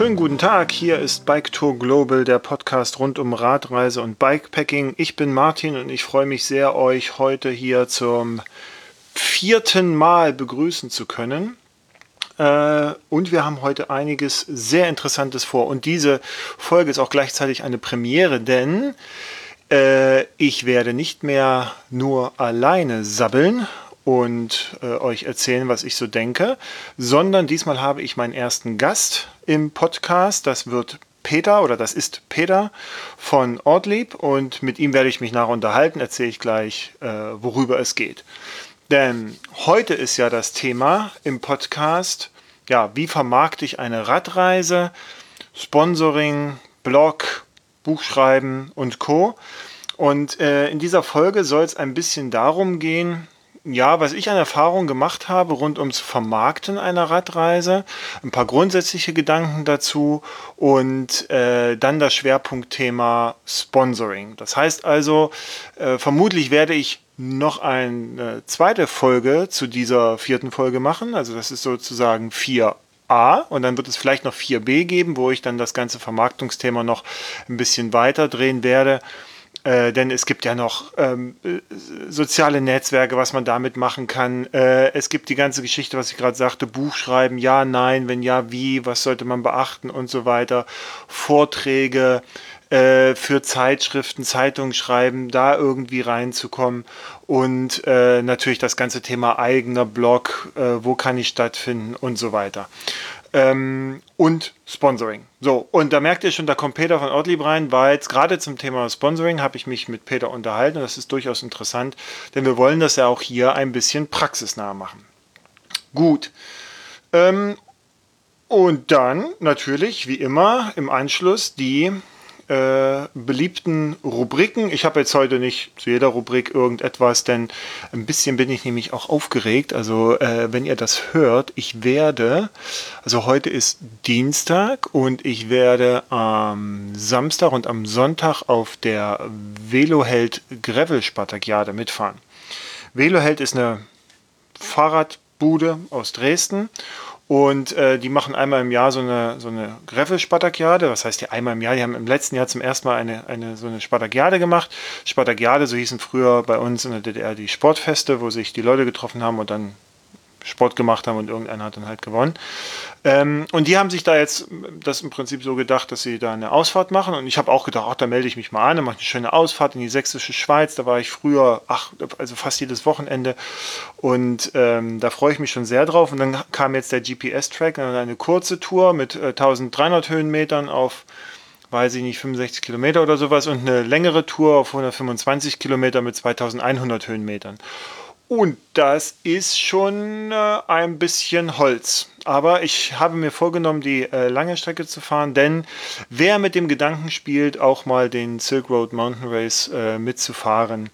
Schönen guten Tag, hier ist Bike Tour Global, der Podcast rund um Radreise und Bikepacking. Ich bin Martin und ich freue mich sehr, euch heute hier zum vierten Mal begrüßen zu können. Äh, und wir haben heute einiges sehr Interessantes vor. Und diese Folge ist auch gleichzeitig eine Premiere, denn äh, ich werde nicht mehr nur alleine sabbeln und äh, euch erzählen, was ich so denke, sondern diesmal habe ich meinen ersten Gast im Podcast. Das wird Peter oder das ist Peter von Ortlieb und mit ihm werde ich mich nachher unterhalten, erzähle ich gleich, äh, worüber es geht. Denn heute ist ja das Thema im Podcast, ja, wie vermarkte ich eine Radreise, Sponsoring, Blog, Buchschreiben und Co. Und äh, in dieser Folge soll es ein bisschen darum gehen, ja, was ich an Erfahrung gemacht habe rund ums Vermarkten einer Radreise, ein paar grundsätzliche Gedanken dazu und äh, dann das Schwerpunktthema Sponsoring. Das heißt also, äh, vermutlich werde ich noch eine zweite Folge zu dieser vierten Folge machen. Also das ist sozusagen 4a und dann wird es vielleicht noch 4b geben, wo ich dann das ganze Vermarktungsthema noch ein bisschen weiter drehen werde. Äh, denn es gibt ja noch ähm, soziale Netzwerke, was man damit machen kann. Äh, es gibt die ganze Geschichte, was ich gerade sagte, Buchschreiben, ja, nein, wenn ja, wie, was sollte man beachten und so weiter. Vorträge äh, für Zeitschriften, Zeitungen schreiben, da irgendwie reinzukommen. Und äh, natürlich das ganze Thema eigener Blog, äh, wo kann ich stattfinden und so weiter ähm, und Sponsoring. So, und da merkt ihr schon, da kommt Peter von Ortlieb rein, weil jetzt gerade zum Thema Sponsoring habe ich mich mit Peter unterhalten und das ist durchaus interessant, denn wir wollen das ja auch hier ein bisschen praxisnah machen. Gut. Ähm, und dann natürlich, wie immer, im Anschluss die äh, beliebten Rubriken. Ich habe jetzt heute nicht zu jeder Rubrik irgendetwas, denn ein bisschen bin ich nämlich auch aufgeregt. Also äh, wenn ihr das hört, ich werde, also heute ist Dienstag und ich werde am Samstag und am Sonntag auf der Veloheld Gravel Spartakiade mitfahren. Veloheld ist eine Fahrradbude aus Dresden und äh, die machen einmal im Jahr so eine, so eine Greffel-Spartakiade. Was heißt die einmal im Jahr? Die haben im letzten Jahr zum ersten Mal eine, eine, so eine Spartakiade gemacht. Spartakiade, so hießen früher bei uns in der DDR die Sportfeste, wo sich die Leute getroffen haben und dann Sport gemacht haben und irgendeiner hat dann halt gewonnen. Ähm, und die haben sich da jetzt das im Prinzip so gedacht, dass sie da eine Ausfahrt machen. Und ich habe auch gedacht, ach, da melde ich mich mal an, dann mache eine schöne Ausfahrt in die sächsische Schweiz. Da war ich früher, ach, also fast jedes Wochenende. Und ähm, da freue ich mich schon sehr drauf. Und dann kam jetzt der GPS-Track, eine kurze Tour mit äh, 1300 Höhenmetern auf weiß ich nicht, 65 Kilometer oder sowas und eine längere Tour auf 125 Kilometer mit 2100 Höhenmetern. Und das ist schon äh, ein bisschen Holz. Aber ich habe mir vorgenommen, die äh, lange Strecke zu fahren, denn wer mit dem Gedanken spielt, auch mal den Silk Road Mountain Race äh, mitzufahren,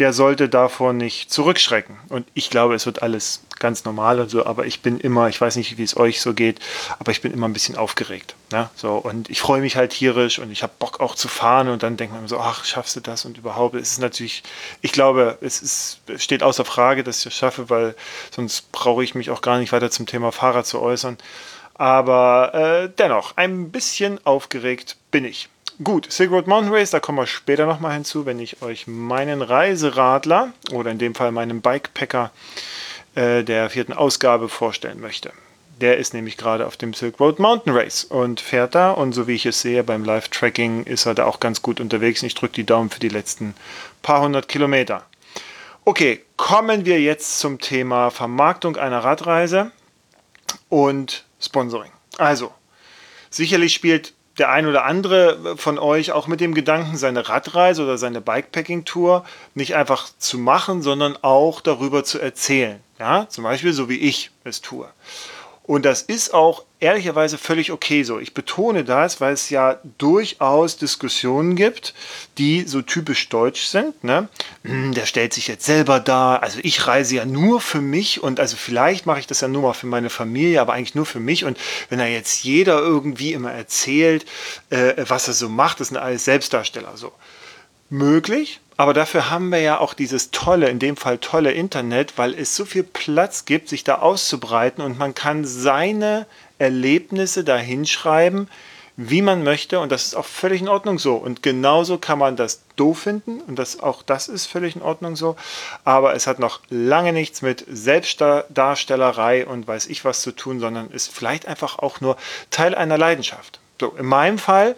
der sollte davor nicht zurückschrecken. Und ich glaube, es wird alles ganz normal und so, aber ich bin immer, ich weiß nicht, wie es euch so geht, aber ich bin immer ein bisschen aufgeregt. Ne? So, und ich freue mich halt tierisch und ich habe Bock auch zu fahren und dann denkt man so, ach, schaffst du das und überhaupt. Es ist natürlich, ich glaube, es ist, steht außer Frage, dass ich es schaffe, weil sonst brauche ich mich auch gar nicht weiter zum Thema Fahrrad zu äußern. Aber äh, dennoch, ein bisschen aufgeregt bin ich. Gut, Silk Road Mountain Race, da kommen wir später nochmal hinzu, wenn ich euch meinen Reiseradler oder in dem Fall meinen Bikepacker äh, der vierten Ausgabe vorstellen möchte. Der ist nämlich gerade auf dem Silk Road Mountain Race und fährt da. Und so wie ich es sehe beim Live-Tracking ist er da auch ganz gut unterwegs. Ich drücke die Daumen für die letzten paar hundert Kilometer. Okay, kommen wir jetzt zum Thema Vermarktung einer Radreise und Sponsoring. Also, sicherlich spielt der ein oder andere von euch auch mit dem Gedanken, seine Radreise oder seine Bikepacking-Tour nicht einfach zu machen, sondern auch darüber zu erzählen. Ja, zum Beispiel so wie ich es tue. Und das ist auch ehrlicherweise völlig okay so. Ich betone das, weil es ja durchaus Diskussionen gibt, die so typisch deutsch sind. Ne? Hm, der stellt sich jetzt selber da. Also ich reise ja nur für mich und also vielleicht mache ich das ja nur mal für meine Familie, aber eigentlich nur für mich. Und wenn er jetzt jeder irgendwie immer erzählt, äh, was er so macht, das sind alles Selbstdarsteller. So möglich, Aber dafür haben wir ja auch dieses tolle, in dem Fall tolle Internet, weil es so viel Platz gibt, sich da auszubreiten und man kann seine Erlebnisse da hinschreiben, wie man möchte und das ist auch völlig in Ordnung so. Und genauso kann man das doof finden und das, auch das ist völlig in Ordnung so. Aber es hat noch lange nichts mit Selbstdarstellerei und weiß ich was zu tun, sondern ist vielleicht einfach auch nur Teil einer Leidenschaft. So, in meinem Fall,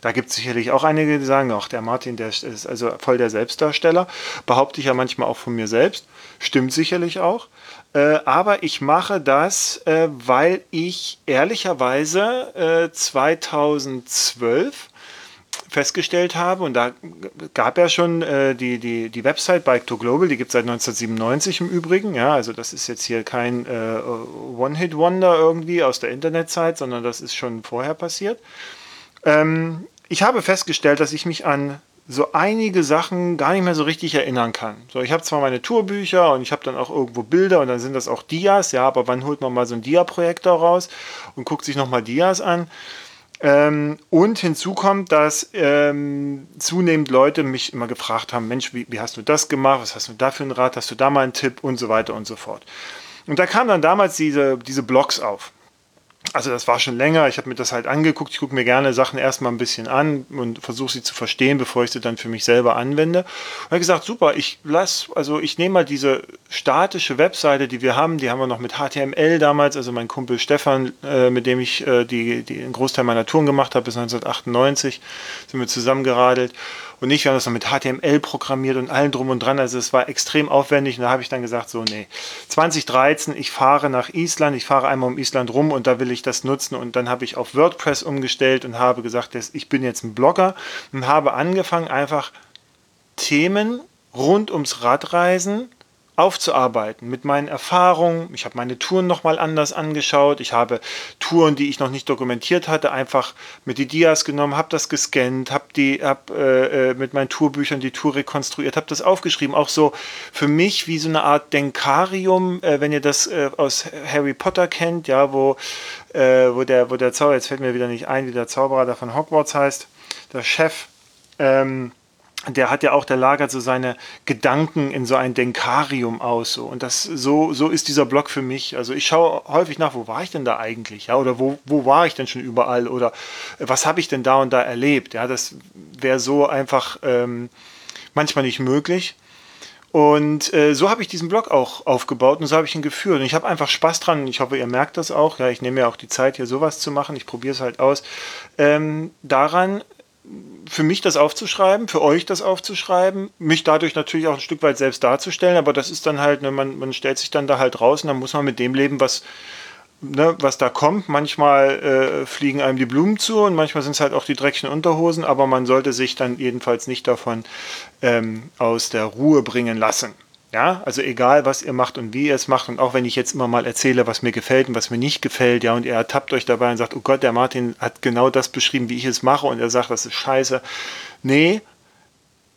da gibt es sicherlich auch einige, die sagen, ach, der Martin, der ist also voll der Selbstdarsteller. Behaupte ich ja manchmal auch von mir selbst. Stimmt sicherlich auch. Äh, aber ich mache das, äh, weil ich ehrlicherweise äh, 2012 festgestellt habe, und da gab ja schon äh, die, die, die Website Bike to Global, die gibt es seit 1997 im Übrigen, ja, also das ist jetzt hier kein äh, One-Hit-Wonder irgendwie aus der Internetzeit, sondern das ist schon vorher passiert. Ähm, ich habe festgestellt, dass ich mich an so einige Sachen gar nicht mehr so richtig erinnern kann. So, ich habe zwar meine Tourbücher und ich habe dann auch irgendwo Bilder und dann sind das auch Dias, ja, aber wann holt man mal so einen Dia-Projektor raus und guckt sich nochmal Dias an? Ähm, und hinzu kommt, dass ähm, zunehmend Leute mich immer gefragt haben, Mensch, wie, wie hast du das gemacht? Was hast du da für einen Rat? Hast du da mal einen Tipp? Und so weiter und so fort. Und da kamen dann damals diese, diese Blogs auf also das war schon länger. Ich habe mir das halt angeguckt. Ich gucke mir gerne Sachen erstmal ein bisschen an und versuche sie zu verstehen, bevor ich sie dann für mich selber anwende. Und habe gesagt, super, ich lass, also ich nehme mal diese statische Webseite, die wir haben, die haben wir noch mit HTML damals, also mein Kumpel Stefan, äh, mit dem ich äh, die, die, einen Großteil meiner Touren gemacht habe, bis 1998, sind wir zusammengeradelt und nicht, wir haben das noch mit HTML programmiert und allen drum und dran. Also es war extrem aufwendig und da habe ich dann gesagt, so nee, 2013, ich fahre nach Island, ich fahre einmal um Island rum und da will ich das nutzen und dann habe ich auf WordPress umgestellt und habe gesagt, ich bin jetzt ein Blogger und habe angefangen einfach Themen rund ums Radreisen aufzuarbeiten mit meinen Erfahrungen. Ich habe meine Touren nochmal anders angeschaut. Ich habe Touren, die ich noch nicht dokumentiert hatte, einfach mit die Dias genommen, habe das gescannt, habe die hab, äh, äh, mit meinen Tourbüchern die Tour rekonstruiert, habe das aufgeschrieben. Auch so für mich wie so eine Art Denkarium, äh, wenn ihr das äh, aus Harry Potter kennt, ja, wo, äh, wo der, wo der Zauberer, jetzt fällt mir wieder nicht ein, wie der Zauberer da von Hogwarts heißt, der Chef. Ähm, der hat ja auch, der lagert so seine Gedanken in so ein Denkarium aus. So. Und das, so, so ist dieser Blog für mich. Also ich schaue häufig nach, wo war ich denn da eigentlich? Ja? Oder wo, wo war ich denn schon überall? Oder was habe ich denn da und da erlebt? Ja, das wäre so einfach ähm, manchmal nicht möglich. Und äh, so habe ich diesen Blog auch aufgebaut und so habe ich ihn geführt. Und ich habe einfach Spaß dran. Ich hoffe, ihr merkt das auch. Ja, ich nehme ja auch die Zeit, hier sowas zu machen. Ich probiere es halt aus. Ähm, daran für mich das aufzuschreiben, für euch das aufzuschreiben, mich dadurch natürlich auch ein Stück weit selbst darzustellen, aber das ist dann halt, ne, man, man stellt sich dann da halt raus und dann muss man mit dem leben, was, ne, was da kommt. Manchmal äh, fliegen einem die Blumen zu und manchmal sind es halt auch die dreckigen Unterhosen, aber man sollte sich dann jedenfalls nicht davon ähm, aus der Ruhe bringen lassen. Ja, also egal, was ihr macht und wie ihr es macht und auch wenn ich jetzt immer mal erzähle, was mir gefällt und was mir nicht gefällt, ja, und ihr ertappt euch dabei und sagt, oh Gott, der Martin hat genau das beschrieben, wie ich es mache und er sagt, das ist scheiße. Nee,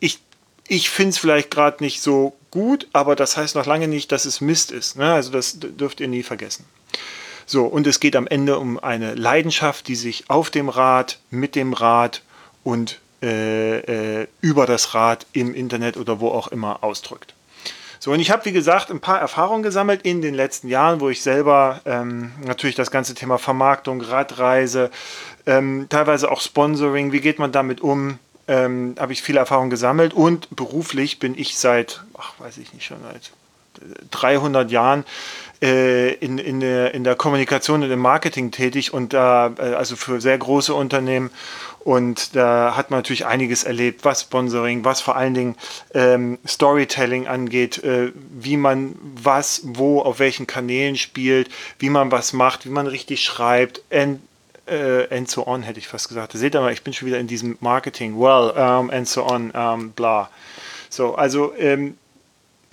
ich, ich finde es vielleicht gerade nicht so gut, aber das heißt noch lange nicht, dass es Mist ist. Ne? Also das dürft ihr nie vergessen. So, und es geht am Ende um eine Leidenschaft, die sich auf dem Rad, mit dem Rad und äh, äh, über das Rad im Internet oder wo auch immer ausdrückt. So, und ich habe, wie gesagt, ein paar Erfahrungen gesammelt in den letzten Jahren, wo ich selber ähm, natürlich das ganze Thema Vermarktung, Radreise, ähm, teilweise auch Sponsoring, wie geht man damit um, ähm, habe ich viele Erfahrungen gesammelt und beruflich bin ich seit, ach, weiß ich nicht, schon seit 300 Jahren äh, in, in, der, in der Kommunikation und im Marketing tätig und da, äh, also für sehr große Unternehmen und da hat man natürlich einiges erlebt, was Sponsoring, was vor allen Dingen ähm, Storytelling angeht, äh, wie man was, wo, auf welchen Kanälen spielt, wie man was macht, wie man richtig schreibt, and, äh, and so on, hätte ich fast gesagt. Seht ihr mal, ich bin schon wieder in diesem Marketing, well, um, and so on, um, bla. So, also ähm,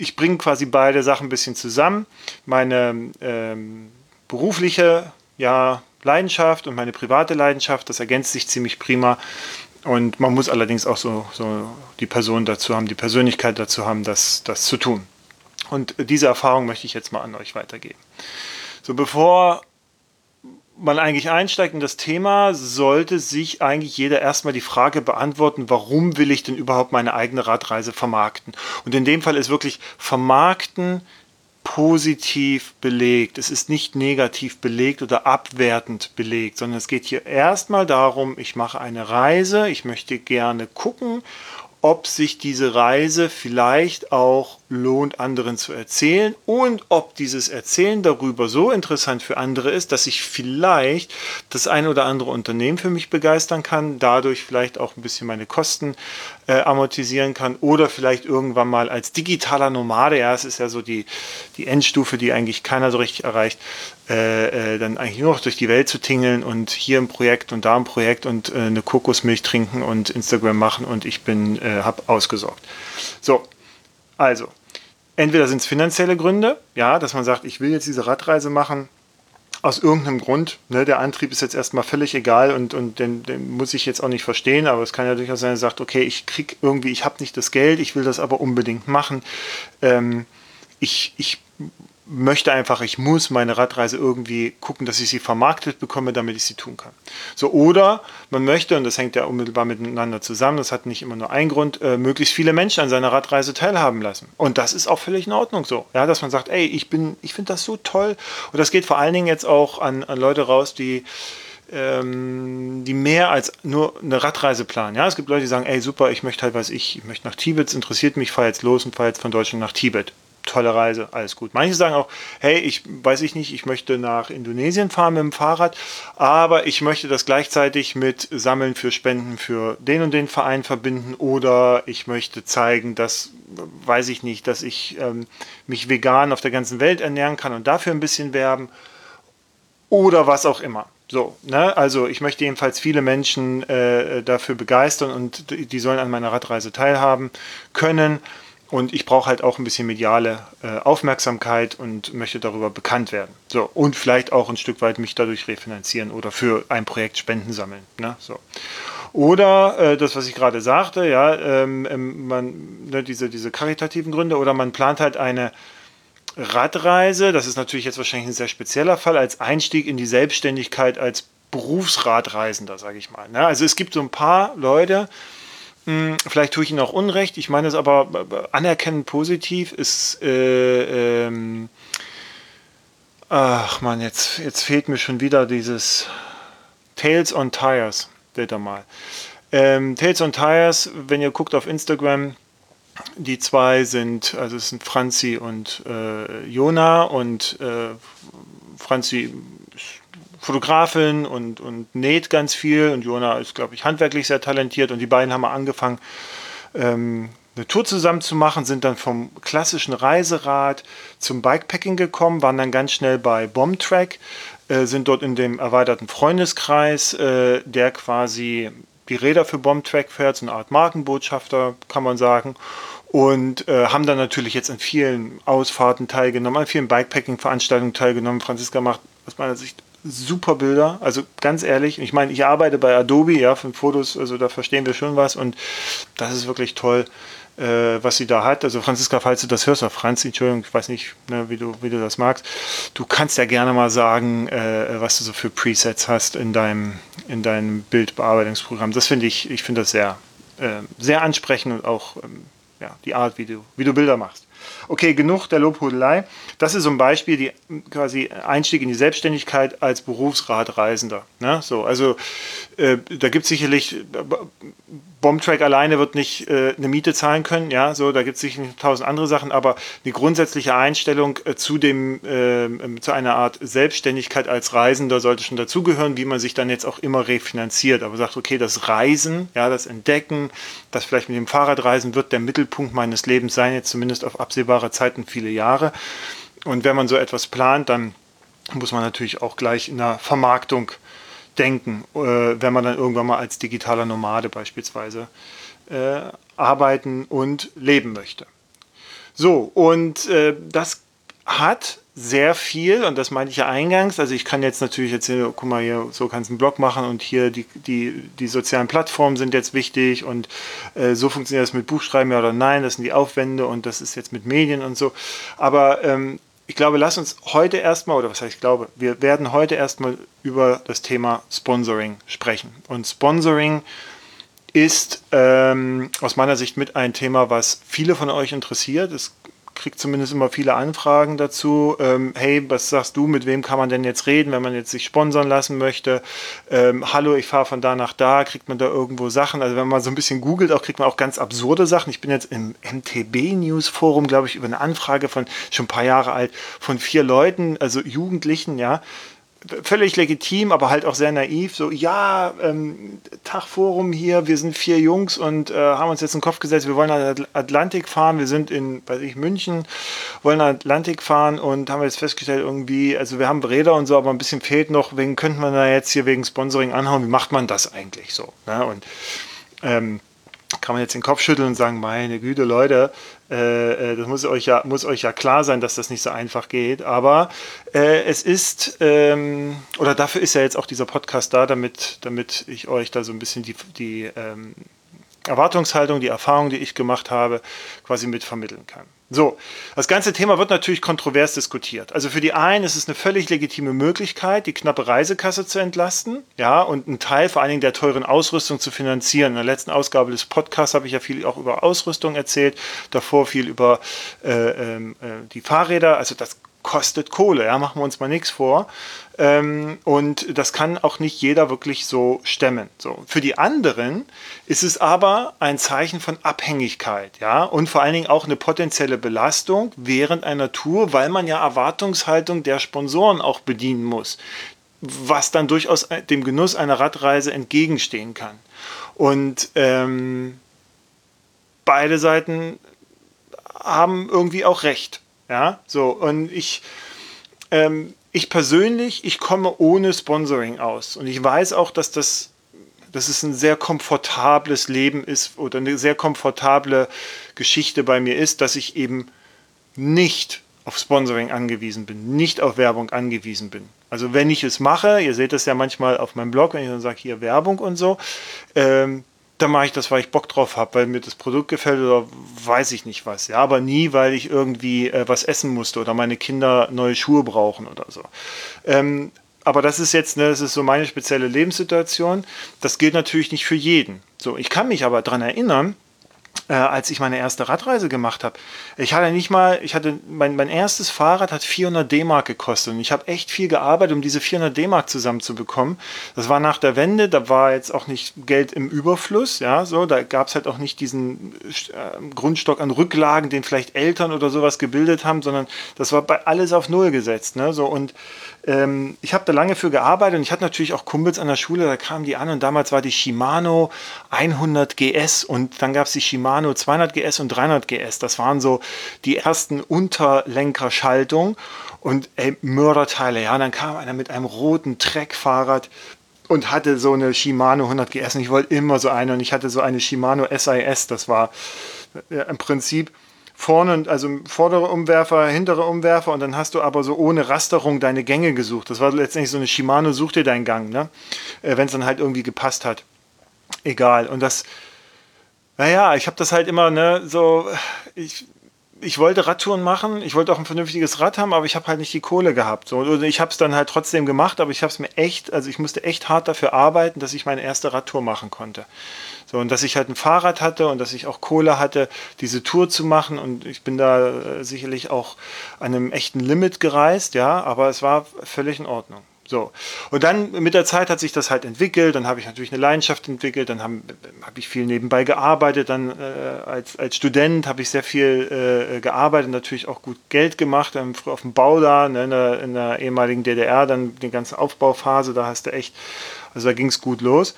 ich bringe quasi beide Sachen ein bisschen zusammen. Meine ähm, berufliche, ja, Leidenschaft und meine private Leidenschaft. Das ergänzt sich ziemlich prima. Und man muss allerdings auch so, so die Person dazu haben, die Persönlichkeit dazu haben, das, das zu tun. Und diese Erfahrung möchte ich jetzt mal an euch weitergeben. So, bevor man eigentlich einsteigt in das Thema, sollte sich eigentlich jeder erstmal die Frage beantworten, warum will ich denn überhaupt meine eigene Radreise vermarkten? Und in dem Fall ist wirklich vermarkten positiv belegt. Es ist nicht negativ belegt oder abwertend belegt, sondern es geht hier erstmal darum, ich mache eine Reise, ich möchte gerne gucken, ob sich diese Reise vielleicht auch lohnt, anderen zu erzählen und ob dieses Erzählen darüber so interessant für andere ist, dass ich vielleicht das ein oder andere Unternehmen für mich begeistern kann, dadurch vielleicht auch ein bisschen meine Kosten äh, amortisieren kann oder vielleicht irgendwann mal als digitaler Nomade, ja, es ist ja so die, die Endstufe, die eigentlich keiner so richtig erreicht, äh, äh, dann eigentlich nur noch durch die Welt zu tingeln und hier ein Projekt und da ein Projekt und äh, eine Kokosmilch trinken und Instagram machen und ich bin, äh, habe ausgesorgt. So, also, entweder sind es finanzielle Gründe, ja, dass man sagt, ich will jetzt diese Radreise machen, aus irgendeinem Grund. Ne, der Antrieb ist jetzt erstmal völlig egal und, und den, den, muss ich jetzt auch nicht verstehen, aber es kann ja durchaus sein, dass sagt, okay, ich krieg irgendwie, ich habe nicht das Geld, ich will das aber unbedingt machen. Ähm, ich, ich möchte einfach, ich muss meine Radreise irgendwie gucken, dass ich sie vermarktet bekomme, damit ich sie tun kann. So, oder man möchte, und das hängt ja unmittelbar miteinander zusammen, das hat nicht immer nur einen Grund, äh, möglichst viele Menschen an seiner Radreise teilhaben lassen. Und das ist auch völlig in Ordnung so. Ja, dass man sagt, ey, ich bin, ich finde das so toll. Und das geht vor allen Dingen jetzt auch an, an Leute raus, die ähm, die mehr als nur eine Radreise planen. Ja, es gibt Leute, die sagen, ey, super, ich möchte halt, was ich, ich möchte nach Tibet, es interessiert mich, fahre jetzt los und fahre jetzt von Deutschland nach Tibet tolle Reise, alles gut. Manche sagen auch, hey, ich weiß ich nicht, ich möchte nach Indonesien fahren mit dem Fahrrad, aber ich möchte das gleichzeitig mit Sammeln für Spenden für den und den Verein verbinden oder ich möchte zeigen, dass, weiß ich nicht, dass ich ähm, mich vegan auf der ganzen Welt ernähren kann und dafür ein bisschen werben oder was auch immer. So, ne? also ich möchte jedenfalls viele Menschen äh, dafür begeistern und die sollen an meiner Radreise teilhaben können. Und ich brauche halt auch ein bisschen mediale äh, Aufmerksamkeit und möchte darüber bekannt werden. So, und vielleicht auch ein Stück weit mich dadurch refinanzieren oder für ein Projekt Spenden sammeln. Ne? So. Oder äh, das, was ich gerade sagte, ja, ähm, ähm man, ne, diese, diese karitativen Gründe, oder man plant halt eine Radreise, das ist natürlich jetzt wahrscheinlich ein sehr spezieller Fall, als Einstieg in die Selbstständigkeit als Berufsradreisender, sage ich mal. Ne? Also es gibt so ein paar Leute, hm, vielleicht tue ich Ihnen auch Unrecht. Ich meine es aber äh, anerkennend positiv ist. Äh, ähm, ach man, jetzt, jetzt fehlt mir schon wieder dieses Tales on Tires. Seht ihr mal. Ähm, Tales on Tires, wenn ihr guckt auf Instagram, die zwei sind, also es sind Franzi und äh, Jona und äh, Franzi Fotografin und, und näht ganz viel und Jona ist, glaube ich, handwerklich sehr talentiert und die beiden haben angefangen, ähm, eine Tour zusammen zu machen, sind dann vom klassischen Reiserad zum Bikepacking gekommen, waren dann ganz schnell bei Bombtrack, äh, sind dort in dem erweiterten Freundeskreis, äh, der quasi die Räder für Bombtrack fährt, so eine Art Markenbotschafter, kann man sagen. Und äh, haben dann natürlich jetzt an vielen Ausfahrten teilgenommen, an vielen Bikepacking-Veranstaltungen teilgenommen. Franziska macht aus meiner Sicht super Bilder. Also ganz ehrlich, ich meine, ich arbeite bei Adobe, ja, für Fotos, also da verstehen wir schon was und das ist wirklich toll, äh, was sie da hat. Also Franziska, falls du das hörst, oder Franzi, Entschuldigung, ich weiß nicht, ne, wie, du, wie du das magst, du kannst ja gerne mal sagen, äh, was du so für Presets hast in deinem, in deinem Bildbearbeitungsprogramm. Das finde ich, ich finde das sehr, äh, sehr ansprechend und auch ähm, ja, die Art, wie du, wie du Bilder machst. Okay, genug der Lobhudelei. Das ist ein Beispiel, die quasi Einstieg in die Selbstständigkeit als Berufsradreisender. Ne? So, also äh, da gibt es sicherlich Bombtrack alleine wird nicht äh, eine Miete zahlen können, ja, so, da gibt es sicher tausend andere Sachen, aber die grundsätzliche Einstellung äh, zu dem, äh, zu einer Art Selbstständigkeit als Reisender sollte schon dazugehören, wie man sich dann jetzt auch immer refinanziert. Aber sagt, okay, das Reisen, ja, das Entdecken, das vielleicht mit dem Fahrradreisen wird der Mittelpunkt meines Lebens sein, jetzt zumindest auf absehbare Zeiten, viele Jahre. Und wenn man so etwas plant, dann muss man natürlich auch gleich in der Vermarktung denken, äh, wenn man dann irgendwann mal als digitaler Nomade beispielsweise äh, arbeiten und leben möchte. So, und äh, das hat sehr viel, und das meinte ich ja eingangs, also ich kann jetzt natürlich erzählen, guck mal hier, so kannst du einen Blog machen und hier die, die, die sozialen Plattformen sind jetzt wichtig und äh, so funktioniert das mit Buchschreiben, ja oder nein, das sind die Aufwände und das ist jetzt mit Medien und so. Aber ähm, ich glaube, lass uns heute erstmal, oder was heißt ich glaube, wir werden heute erstmal über das Thema Sponsoring sprechen. Und Sponsoring ist ähm, aus meiner Sicht mit ein Thema, was viele von euch interessiert. Es kriege zumindest immer viele Anfragen dazu. Ähm, hey, was sagst du, mit wem kann man denn jetzt reden, wenn man jetzt sich sponsern lassen möchte? Ähm, hallo, ich fahre von da nach da, kriegt man da irgendwo Sachen? Also wenn man so ein bisschen googelt, auch kriegt man auch ganz absurde Sachen. Ich bin jetzt im MTB News Forum, glaube ich, über eine Anfrage von schon ein paar Jahre alt von vier Leuten, also Jugendlichen, ja, völlig legitim, aber halt auch sehr naiv. So, ja, ähm, Tagforum hier, wir sind vier Jungs und äh, haben uns jetzt in den Kopf gesetzt, wir wollen an den Atlantik fahren. Wir sind in, weiß ich, München, wollen an den Atlantik fahren und haben jetzt festgestellt, irgendwie, also wir haben Räder und so, aber ein bisschen fehlt noch, wegen könnte man da jetzt hier wegen Sponsoring anhauen. Wie macht man das eigentlich so? Ne? Und ähm, kann man jetzt den Kopf schütteln und sagen, meine Güte, Leute, äh, äh, das muss euch, ja, muss euch ja klar sein, dass das nicht so einfach geht. Aber äh, es ist, ähm, oder dafür ist ja jetzt auch dieser Podcast da, damit, damit ich euch da so ein bisschen die, die ähm, Erwartungshaltung, die Erfahrung, die ich gemacht habe, quasi mit vermitteln kann. So, das ganze Thema wird natürlich kontrovers diskutiert. Also für die einen ist es eine völlig legitime Möglichkeit, die knappe Reisekasse zu entlasten, ja, und einen Teil vor allen Dingen der teuren Ausrüstung zu finanzieren. In der letzten Ausgabe des Podcasts habe ich ja viel auch über Ausrüstung erzählt, davor viel über äh, ähm, äh, die Fahrräder. Also das kostet Kohle, ja, machen wir uns mal nichts vor. Ähm, und das kann auch nicht jeder wirklich so stemmen. So. Für die anderen ist es aber ein Zeichen von Abhängigkeit, ja, und vor allen Dingen auch eine potenzielle Belastung während einer Tour, weil man ja Erwartungshaltung der Sponsoren auch bedienen muss, was dann durchaus dem Genuss einer Radreise entgegenstehen kann. Und ähm, beide Seiten haben irgendwie auch recht. Ja, so, und ich, ähm, ich persönlich, ich komme ohne Sponsoring aus. Und ich weiß auch, dass das, dass es ein sehr komfortables Leben ist oder eine sehr komfortable Geschichte bei mir ist, dass ich eben nicht auf Sponsoring angewiesen bin, nicht auf Werbung angewiesen bin. Also wenn ich es mache, ihr seht das ja manchmal auf meinem Blog, wenn ich dann sage, hier Werbung und so, ähm, dann mache ich das, weil ich Bock drauf habe, weil mir das Produkt gefällt oder weiß ich nicht was. Ja, aber nie, weil ich irgendwie äh, was essen musste oder meine Kinder neue Schuhe brauchen oder so. Ähm, aber das ist jetzt, ne, das ist so meine spezielle Lebenssituation. Das gilt natürlich nicht für jeden. So, ich kann mich aber daran erinnern, äh, als ich meine erste Radreise gemacht habe. Ich hatte nicht mal, ich hatte, mein, mein erstes Fahrrad hat 400 D-Mark gekostet und ich habe echt viel gearbeitet, um diese 400 D-Mark zusammenzubekommen. Das war nach der Wende, da war jetzt auch nicht Geld im Überfluss, ja, so, da gab es halt auch nicht diesen äh, Grundstock an Rücklagen, den vielleicht Eltern oder sowas gebildet haben, sondern das war bei alles auf Null gesetzt, ne, so und ähm, ich habe da lange für gearbeitet und ich hatte natürlich auch Kumpels an der Schule, da kamen die an und damals war die Shimano 100 GS und dann gab es die Shimano 200 GS und 300 GS. Das waren so die ersten Unterlenkerschaltungen und ey, Mörderteile. Ja, und dann kam einer mit einem roten Treckfahrrad und hatte so eine Shimano 100 GS und ich wollte immer so eine und ich hatte so eine Shimano SIS. Das war äh, im Prinzip vorne, also vordere Umwerfer, hintere Umwerfer und dann hast du aber so ohne Rasterung deine Gänge gesucht. Das war letztendlich so eine Shimano, such dir deinen Gang, ne? Äh, wenn es dann halt irgendwie gepasst hat. Egal. Und das, naja, ich habe das halt immer, ne, so, ich, ich wollte Radtouren machen, ich wollte auch ein vernünftiges Rad haben, aber ich habe halt nicht die Kohle gehabt. So, und ich habe es dann halt trotzdem gemacht, aber ich habe es mir echt, also ich musste echt hart dafür arbeiten, dass ich meine erste Radtour machen konnte. So, und dass ich halt ein Fahrrad hatte und dass ich auch Kohle hatte, diese Tour zu machen. Und ich bin da äh, sicherlich auch an einem echten Limit gereist, ja, aber es war völlig in Ordnung. So. Und dann mit der Zeit hat sich das halt entwickelt, dann habe ich natürlich eine Leidenschaft entwickelt, dann habe hab ich viel nebenbei gearbeitet, dann äh, als, als Student habe ich sehr viel äh, gearbeitet, natürlich auch gut Geld gemacht, ähm, früher auf dem Bau da, ne, in, der, in, der, ehemaligen DDR, dann die ganze Aufbauphase, da hast du echt, also da ging es gut los.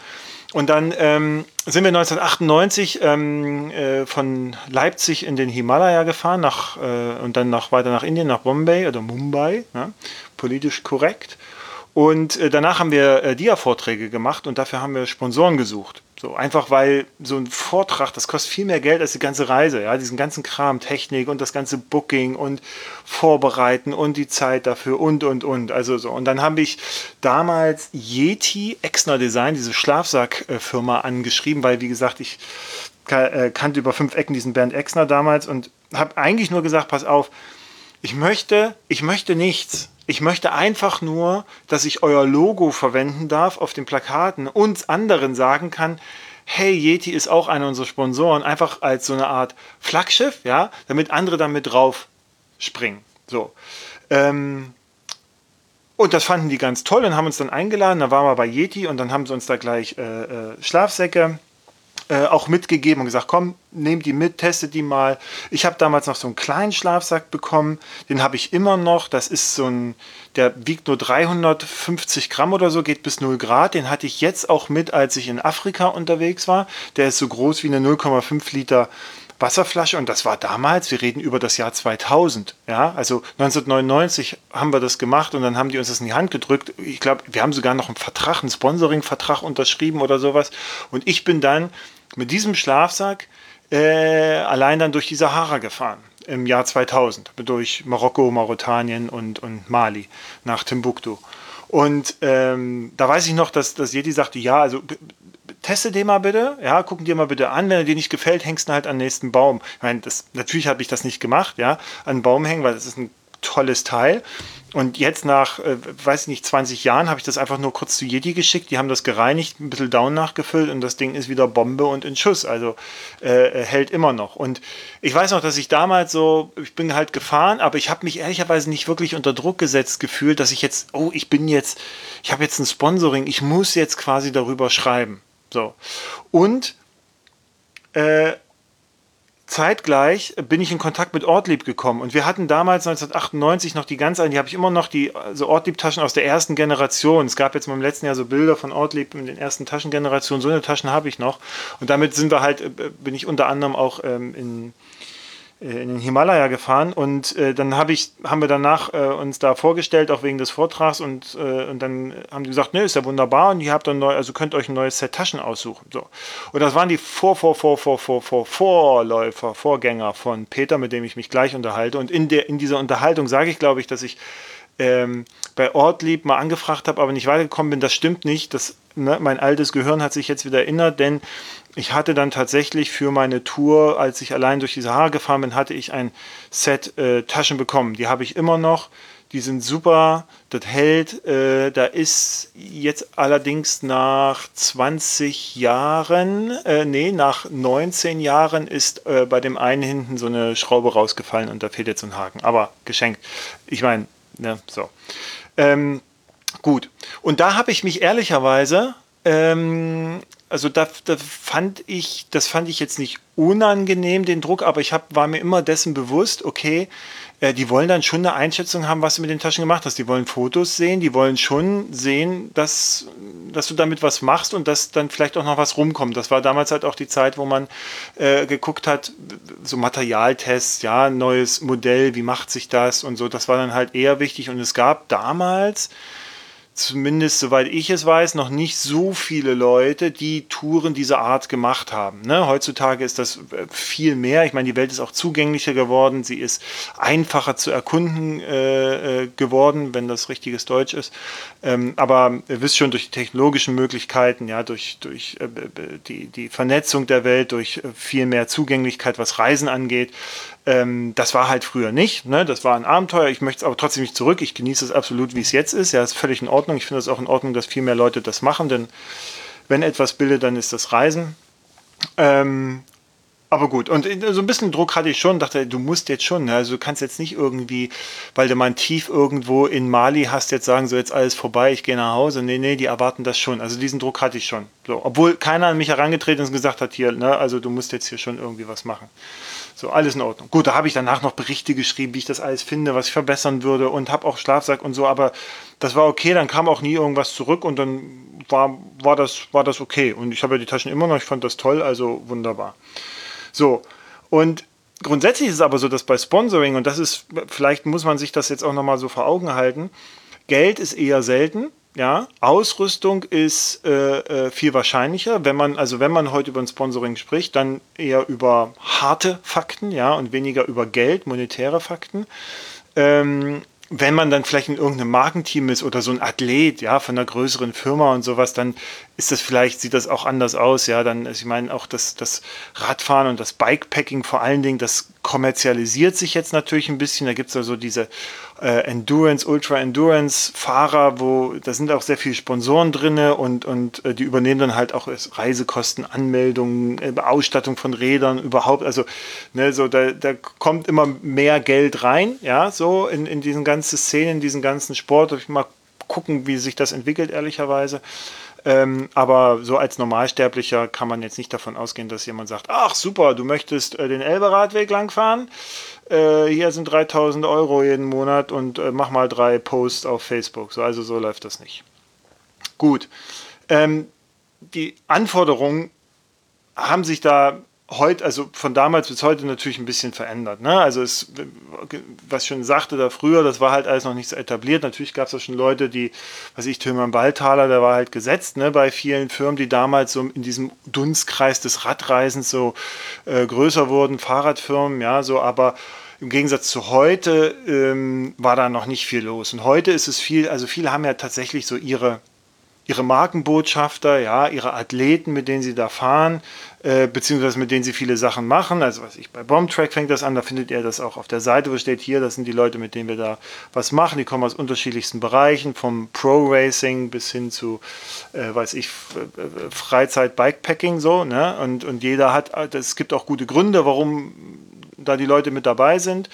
Und dann ähm, sind wir 1998 ähm, äh, von Leipzig in den Himalaya gefahren nach, äh, und dann nach, weiter nach Indien, nach Bombay oder Mumbai, ne? politisch korrekt. Und äh, danach haben wir äh, Dia-Vorträge gemacht und dafür haben wir Sponsoren gesucht. So einfach, weil so ein Vortrag, das kostet viel mehr Geld als die ganze Reise, ja, diesen ganzen Kram, Technik und das ganze Booking und Vorbereiten und die Zeit dafür und und und. Also so. Und dann habe ich damals Yeti Exner Design, diese Schlafsackfirma, angeschrieben, weil wie gesagt, ich äh, kannte über fünf Ecken diesen Bernd Exner damals und habe eigentlich nur gesagt, pass auf, Ich möchte, ich möchte nichts. Ich möchte einfach nur, dass ich euer Logo verwenden darf auf den Plakaten und anderen sagen kann, hey, Yeti ist auch einer unserer Sponsoren, einfach als so eine Art Flaggschiff, ja, damit andere damit drauf springen. So. Ähm, und das fanden die ganz toll und haben uns dann eingeladen. Da waren wir bei Yeti und dann haben sie uns da gleich äh, äh, Schlafsäcke äh, auch mitgegeben und gesagt, komm, nehmt die mit, testet die mal. Ich habe damals noch so einen kleinen Schlafsack bekommen, den habe ich immer noch. Das ist so ein, der wiegt nur 350 Gramm oder so, geht bis 0 Grad. Den hatte ich jetzt auch mit, als ich in Afrika unterwegs war. Der ist so groß wie eine 0,5 Liter Wasserflasche und das war damals, wir reden über das Jahr 2000, ja, also 1999 haben wir das gemacht und dann haben die uns das in die Hand gedrückt. Ich glaube, wir haben sogar noch einen Vertrag, einen Sponsoring-Vertrag unterschrieben oder sowas und ich bin dann mit diesem Schlafsack äh, allein dann durch die Sahara gefahren im Jahr 2000, durch Marokko, Mauretanien und, und Mali nach Timbuktu. Und ähm, da weiß ich noch, dass, dass Yeti sagte, ja, also teste den mal bitte, ja, gucken dir mal bitte an, wenn er dir nicht gefällt, hängst du halt den nächsten Baum. Ich meine, das, natürlich habe ich das nicht gemacht, ja, an den Baum hängen, weil das ist ein tolles Teil. Und jetzt nach, äh, weiß ich nicht, 20 Jahren habe ich das einfach nur kurz zu Yeti geschickt. Die haben das gereinigt, ein bisschen Down nachgefüllt und das Ding ist wieder Bombe und in Schuss. Also äh, äh, hält immer noch. Und ich weiß noch, dass ich damals so, ich bin halt gefahren, aber ich habe mich ehrlicherweise nicht wirklich unter Druck gesetzt gefühlt, dass ich jetzt, oh, ich bin jetzt, ich habe jetzt ein Sponsoring, ich muss jetzt quasi darüber schreiben. So. Und äh, zeitgleich bin ich in Kontakt mit Ortlieb gekommen. Und wir hatten damals 1998 noch die ganz alten, die habe ich immer noch, die so Ortlieb-Taschen aus der ersten Generation. Es gab jetzt mal im letzten Jahr so Bilder von Ortlieb in den ersten Taschengenerationen, so eine Taschen habe ich noch. Und damit sind wir halt, äh, bin ich unter anderem auch ähm, in in den Himalaya gefahren und äh, dann hab ich, haben wir danach äh, uns da vorgestellt, auch wegen des Vortrags und, äh, und dann haben die gesagt, ne, ist ja wunderbar und ihr habt dann neu, also könnt euch ein neues Set Taschen aussuchen. So. Und das waren die Vor, Vor, Vor, Vor, Vor, Vor, Vorläufer, Vorgänger von Peter, mit dem ich mich gleich unterhalte. Und in, der, in dieser Unterhaltung sage ich, glaube ich, dass ich ähm, bei Ortlieb mal angefragt habe, aber nicht weitergekommen bin. Das stimmt nicht. Das, ne, mein altes Gehirn hat sich jetzt wieder erinnert, denn ich hatte dann tatsächlich für meine Tour, als ich allein durch die Sahara gefahren bin, hatte ich ein Set äh, Taschen bekommen. Die habe ich immer noch. Die sind super, das hält. Äh, da ist jetzt allerdings nach 20 Jahren, äh, nee, nach 19 Jahren ist äh, bei dem einen hinten so eine Schraube rausgefallen und da fehlt jetzt ein Haken. Aber geschenkt. Ich meine, ne, so. Ähm, gut. Und da habe ich mich ehrlicherweise ähm, also da, da, fand ich, das fand ich jetzt nicht unangenehm, den Druck, aber ich hab, war mir immer dessen bewusst, okay, äh, die wollen dann schon eine Einschätzung haben, was du mit den Taschen gemacht hast. Die wollen Fotos sehen, die wollen schon sehen, dass, dass du damit was machst und dass dann vielleicht auch noch was rumkommt. Das war damals halt auch die Zeit, wo man äh, geguckt hat, so Materialtests, ja, neues Modell, wie macht sich das und so. Das war dann halt eher wichtig und es gab damals zumindest soweit ich es weiß, noch nicht so viele Leute, die Touren dieser Art gemacht haben. Ne? Heutzutage ist das äh, viel mehr. Ich meine, die Welt ist auch zugänglicher geworden. Sie ist einfacher zu erkunden äh, äh, geworden, wenn das richtiges Deutsch ist. Ähm, aber ihr wisst schon, durch die technologischen Möglichkeiten, ja, durch, durch äh, die, die Vernetzung der Welt, durch äh, viel mehr Zugänglichkeit, was Reisen angeht, ähm, das war halt früher nicht. Ne? Das war ein Abenteuer. Ich möchte es aber trotzdem nicht zurück. Ich genieße es absolut, wie es jetzt ist. Ja, ist völlig in Ordnung. Ich finde es auch in Ordnung, dass viel mehr Leute das machen, denn wenn etwas bildet, dann ist das Reisen. Ähm, aber gut, und so ein bisschen Druck hatte ich schon, dachte, du musst jetzt schon, ne? also du kannst jetzt nicht irgendwie, weil du mal ein Tief irgendwo in Mali hast, jetzt sagen, so jetzt alles vorbei, ich gehe nach Hause. Nee, nee, die erwarten das schon. Also diesen Druck hatte ich schon. So, obwohl keiner an mich herangetreten ist und gesagt hat, hier, ne, also du musst jetzt hier schon irgendwie was machen. So, alles in Ordnung. Gut, da habe ich danach noch Berichte geschrieben, wie ich das alles finde, was ich verbessern würde und habe auch Schlafsack und so, aber das war okay, dann kam auch nie irgendwas zurück und dann war, war, das, war das okay. Und ich habe ja die Taschen immer noch, ich fand das toll, also wunderbar. So, und grundsätzlich ist es aber so, dass bei Sponsoring, und das ist, vielleicht muss man sich das jetzt auch nochmal so vor Augen halten, Geld ist eher selten ja, Ausrüstung ist äh, äh, viel wahrscheinlicher. Wenn man, also wenn man heute über ein Sponsoring spricht, dann eher über harte Fakten, ja, und weniger über Geld, monetäre Fakten. Ähm, wenn man dann vielleicht in irgendeinem Markenteam ist oder so ein Athlet, ja, von einer größeren Firma und sowas, dann ist das vielleicht, sieht das auch anders aus, ja, dann, ich meine, auch das, das Radfahren und das Bikepacking vor allen Dingen, das kommerzialisiert sich jetzt natürlich ein bisschen, da gibt es also diese äh, Endurance, Ultra Endurance Fahrer, wo da sind auch sehr viele Sponsoren drin und, und äh, die übernehmen dann halt auch Reisekosten, Anmeldungen, äh, Ausstattung von Rädern überhaupt. Also ne, so da, da kommt immer mehr Geld rein, ja, so in, in diesen ganzen Szenen, in diesen ganzen Sport. Ich mal gucken, wie sich das entwickelt, ehrlicherweise. Ähm, aber so als Normalsterblicher kann man jetzt nicht davon ausgehen, dass jemand sagt, ach super, du möchtest äh, den Elberadweg langfahren, äh, hier sind 3000 Euro jeden Monat und äh, mach mal drei Posts auf Facebook. So, also so läuft das nicht. Gut. Ähm, die Anforderungen haben sich da heute, also von damals bis heute natürlich ein bisschen verändert. Ne? Also es, was ich schon sagte da früher, das war halt alles noch nicht so etabliert. Natürlich gab es auch schon Leute, die, was ich, Tilman Balltaler, der war halt gesetzt ne, bei vielen Firmen, die damals so in diesem Dunstkreis des Radreisens so äh, größer wurden, Fahrradfirmen, ja, so, aber im Gegensatz zu heute ähm, war da noch nicht viel los. Und heute ist es viel, also viele haben ja tatsächlich so ihre ihre Markenbotschafter, ja, ihre Athleten, mit denen sie da fahren, äh, beziehungsweise mit denen sie viele Sachen machen. Also was ich bei Bombtrack fängt das an, da findet ihr das auch auf der Seite, wo steht hier, das sind die Leute, mit denen wir da was machen. Die kommen aus unterschiedlichsten Bereichen, vom Pro Racing bis hin zu, äh, weiß ich, Freizeit, Bikepacking so, ne? Und, und jeder hat, es gibt auch gute Gründe, warum da die Leute mit dabei sind.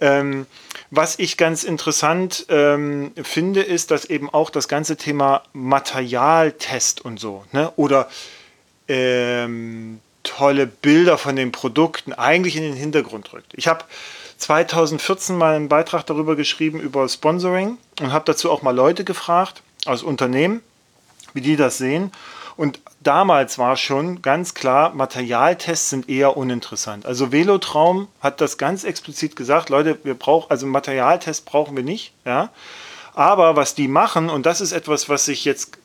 Ähm, was ich ganz interessant ähm, finde, ist, dass eben auch das ganze Thema Materialtest und so, ne? oder ähm, tolle Bilder von den Produkten eigentlich in den Hintergrund rückt. Ich habe 2014 mal einen Beitrag darüber geschrieben, über Sponsoring und habe dazu auch mal Leute gefragt aus Unternehmen, wie die das sehen. Und damals war schon ganz klar, Materialtests sind eher uninteressant. Also Velotraum hat das ganz explizit gesagt, Leute, wir brauchen, also Materialtests brauchen wir nicht, ja. Aber was die machen, und das ist etwas, was sich jetzt,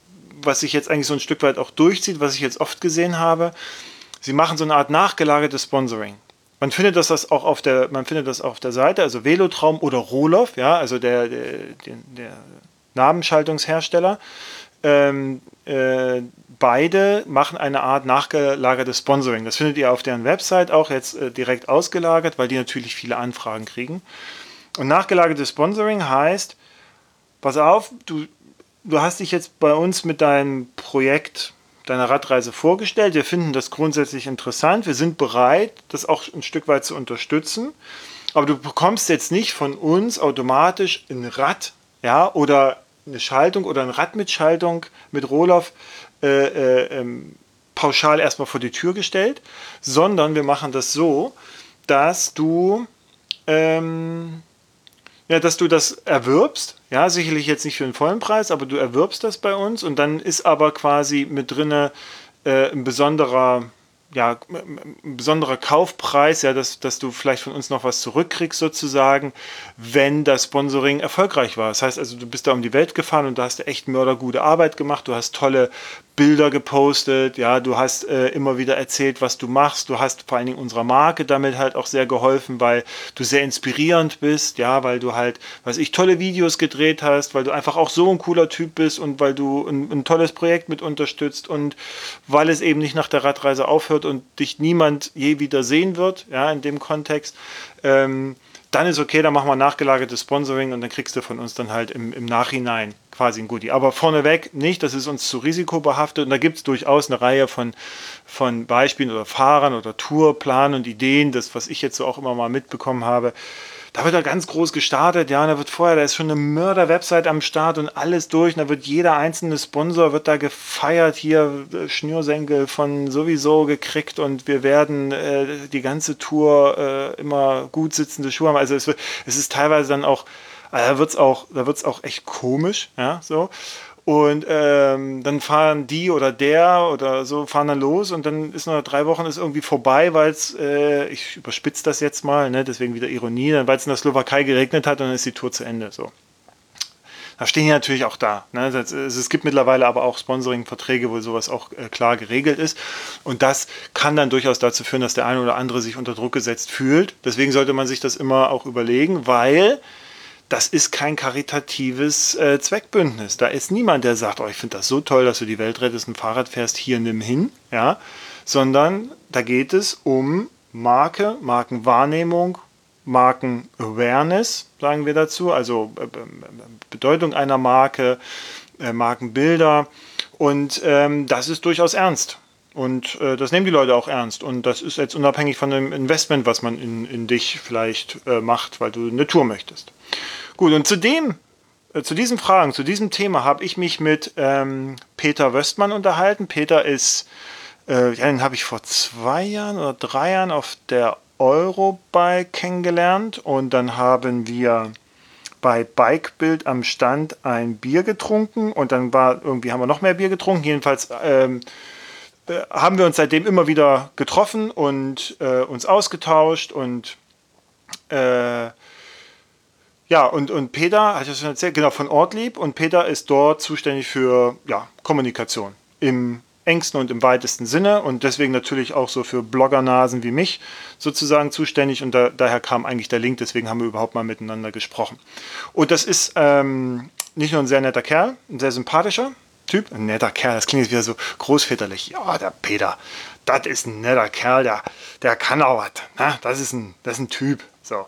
was sich jetzt eigentlich so ein Stück weit auch durchzieht, was ich jetzt oft gesehen habe, sie machen so eine Art nachgelagertes Sponsoring. Man findet das auch auf der, man findet das auf der Seite, also Velotraum oder Roloff, ja, also der, der, der, Namensschaltungshersteller. Ähm, äh, beide machen eine Art nachgelagertes Sponsoring. Das findet ihr auf deren Website auch jetzt äh, direkt ausgelagert, weil die natürlich viele Anfragen kriegen. Und nachgelagertes Sponsoring heißt, pass auf, du, du hast dich jetzt bei uns mit deinem Projekt deiner Radreise vorgestellt. Wir finden das grundsätzlich interessant. Wir sind bereit, das auch ein Stück weit zu unterstützen. Aber du bekommst jetzt nicht von uns automatisch ein Rad ja, oder eine Schaltung oder ein Rad mit Schaltung mit Rohloff äh, äh, ähm, pauschal erstmal vor die Tür gestellt, sondern wir machen das so, dass du ähm, ja, dass du das erwirbst, ja, sicherlich jetzt nicht für den vollen Preis, aber du erwirbst das bei uns und dann ist aber quasi mit drinne äh, ein besonderer ja, ein besonderer Kaufpreis, ja, dass, dass du vielleicht von uns noch was zurückkriegst sozusagen, wenn das Sponsoring erfolgreich war. Das heißt also, du bist da um die Welt gefahren und da hast du echt mördergute Arbeit gemacht, du hast tolle Bilder gepostet, ja, du hast äh, immer wieder erzählt, was du machst, du hast vor allen Dingen unserer Marke damit halt auch sehr geholfen, weil du sehr inspirierend bist, ja, weil du halt, weiß ich, tolle Videos gedreht hast, weil du einfach auch so ein cooler Typ bist und weil du ein, ein tolles Projekt mit unterstützt und weil es eben nicht nach der Radreise aufhört und dich niemand je wieder sehen wird, ja, in dem Kontext. Ähm, dann ist okay, dann machen wir nachgelagertes Sponsoring und dann kriegst du von uns dann halt im, im Nachhinein quasi ein Goodie. Aber vorneweg nicht, das ist uns zu risikobehaftet und da gibt es durchaus eine Reihe von, von Beispielen oder Fahrern oder Tourplanen und Ideen, das, was ich jetzt so auch immer mal mitbekommen habe. Da wird er ganz groß gestartet, ja, und da wird vorher, da ist schon eine Mörder-Website am Start und alles durch, und da wird jeder einzelne Sponsor, wird da gefeiert, hier äh, Schnürsenkel von sowieso gekriegt und wir werden äh, die ganze Tour äh, immer gut sitzende Schuhe haben. Also es, wird, es ist teilweise dann auch, also da wird es auch, auch echt komisch, ja, so. Und ähm, dann fahren die oder der oder so, fahren dann los und dann ist nach drei Wochen ist irgendwie vorbei, weil es, äh, ich überspitze das jetzt mal, ne, deswegen wieder Ironie, weil es in der Slowakei geregnet hat und dann ist die Tour zu Ende. So. Da stehen die natürlich auch da. Ne? Das, es gibt mittlerweile aber auch Sponsoring-Verträge, wo sowas auch äh, klar geregelt ist. Und das kann dann durchaus dazu führen, dass der eine oder andere sich unter Druck gesetzt fühlt. Deswegen sollte man sich das immer auch überlegen, weil das ist kein karitatives äh, Zweckbündnis. Da ist niemand, der sagt, oh, ich finde das so toll, dass du die Welt rettest, ein Fahrrad fährst, hier nimm hin, ja, sondern da geht es um Marke, Markenwahrnehmung, Marken-Awareness, sagen wir dazu, also äh, Bedeutung einer Marke, äh, Markenbilder. Und ähm, das ist durchaus ernst. Und äh, das nehmen die Leute auch ernst. Und das ist jetzt unabhängig von dem Investment, was man in, in dich vielleicht äh, macht, weil du eine Tour möchtest. Gut, und zu dem, äh, zu diesen Fragen, zu diesem Thema habe ich mich mit ähm, Peter Wöstmann unterhalten. Peter ist, äh, den habe ich vor zwei Jahren oder drei Jahren auf der Eurobike kennengelernt. Und dann haben wir bei Bikebild am Stand ein Bier getrunken und dann war irgendwie haben wir noch mehr Bier getrunken. Jedenfalls ähm, äh, haben wir uns seitdem immer wieder getroffen und äh, uns ausgetauscht und äh, ja, und, und Peter, hat ich schon erzählt, genau, von Ortlieb. Und Peter ist dort zuständig für ja, Kommunikation im engsten und im weitesten Sinne und deswegen natürlich auch so für Bloggernasen wie mich sozusagen zuständig. Und da, daher kam eigentlich der Link, deswegen haben wir überhaupt mal miteinander gesprochen. Und das ist ähm, nicht nur ein sehr netter Kerl, ein sehr sympathischer, Typ, ein netter Kerl, das klingt jetzt wieder so großväterlich. Ja, der Peter, das ist ein netter Kerl, der, der kann auch was. Ne? Das, ist ein, das ist ein Typ. So.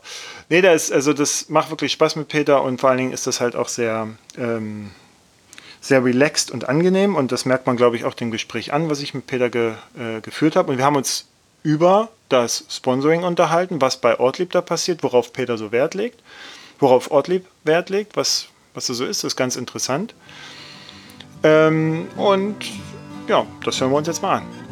Nee, der ist, also das macht wirklich Spaß mit Peter und vor allen Dingen ist das halt auch sehr, ähm, sehr relaxed und angenehm und das merkt man, glaube ich, auch dem Gespräch an, was ich mit Peter ge, äh, geführt habe. Und wir haben uns über das Sponsoring unterhalten, was bei Ortlieb da passiert, worauf Peter so Wert legt, worauf Ortlieb Wert legt, was, was so ist, das ist ganz interessant. Ähm, und ja, das hören wir uns jetzt mal an.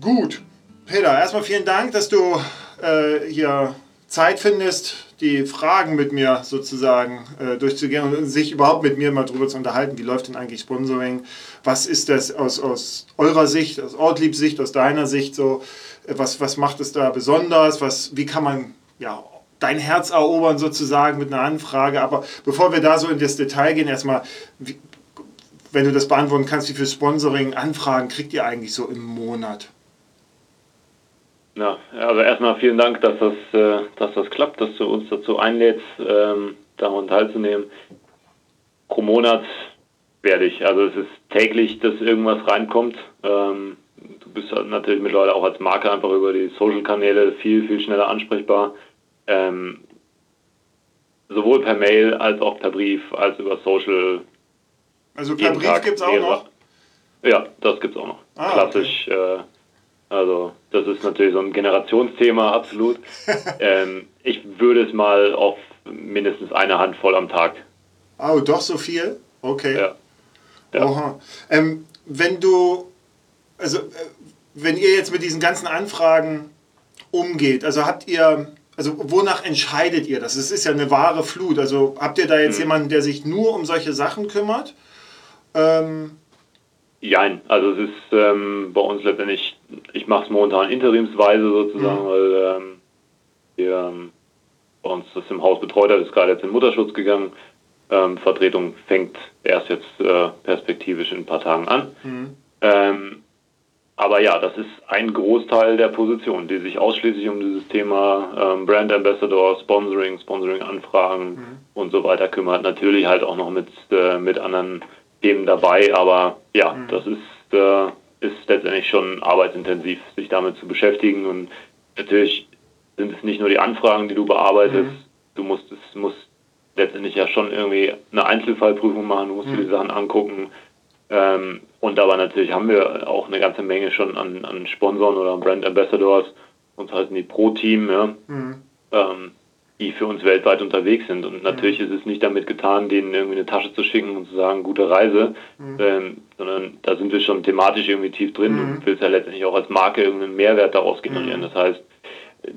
Gut, Peter, erstmal vielen Dank, dass du äh, hier Zeit findest, die Fragen mit mir sozusagen äh, durchzugehen und sich überhaupt mit mir mal drüber zu unterhalten. Wie läuft denn eigentlich Sponsoring? Was ist das aus, aus eurer Sicht, aus Ortlieb-Sicht, aus deiner Sicht so? Äh, was, was macht es da besonders? Was, wie kann man ja, dein Herz erobern sozusagen mit einer Anfrage. Aber bevor wir da so in das Detail gehen, erstmal, wie, wenn du das beantworten kannst, wie viel Sponsoring-Anfragen kriegt ihr eigentlich so im Monat? Ja, also erstmal vielen Dank, dass das, äh, dass das klappt, dass du uns dazu einlädst, ähm, daran teilzunehmen. Pro Monat werde ich, also es ist täglich, dass irgendwas reinkommt. Ähm, du bist natürlich mittlerweile auch als Marke einfach über die Social-Kanäle viel, viel schneller ansprechbar ähm, sowohl per Mail als auch per Brief, als über Social. Also per Brief gibt es auch noch? Ja, das gibt es auch noch. Ah, Klassisch. Okay. Äh, also das ist natürlich so ein Generationsthema, absolut. ähm, ich würde es mal auf mindestens eine Handvoll am Tag. Oh, doch so viel? Okay. Ja. ja. Oha. Ähm, wenn du, also äh, wenn ihr jetzt mit diesen ganzen Anfragen umgeht, also habt ihr also wonach entscheidet ihr das? Es ist ja eine wahre Flut. Also habt ihr da jetzt mhm. jemanden, der sich nur um solche Sachen kümmert? Ähm Jein, also es ist ähm, bei uns letztendlich, ich mache es momentan interimsweise sozusagen, mhm. weil ähm, wir ähm, bei uns das im Haus betreut hat, ist gerade jetzt in Mutterschutz gegangen. Ähm, Vertretung fängt erst jetzt äh, perspektivisch in ein paar Tagen an. Mhm. Ähm, aber ja, das ist ein Großteil der Position, die sich ausschließlich um dieses Thema ähm, Brand Ambassador, Sponsoring, Sponsoring-Anfragen mhm. und so weiter kümmert. Natürlich halt auch noch mit, äh, mit anderen Themen dabei, aber ja, mhm. das ist, äh, ist letztendlich schon arbeitsintensiv, sich damit zu beschäftigen. Und natürlich sind es nicht nur die Anfragen, die du bearbeitest, mhm. du musst es musst letztendlich ja schon irgendwie eine Einzelfallprüfung machen, du musst dir mhm. die Sachen angucken ähm, und aber natürlich haben wir auch eine ganze Menge schon an, an Sponsoren oder Brand Ambassadors, uns heißen die Pro-Team, ja, mhm. ähm, die für uns weltweit unterwegs sind. Und natürlich mhm. ist es nicht damit getan, denen irgendwie eine Tasche zu schicken und zu sagen, gute Reise, mhm. ähm, sondern da sind wir schon thematisch irgendwie tief drin und mhm. willst ja letztendlich auch als Marke irgendeinen Mehrwert daraus generieren. Mhm. Das heißt,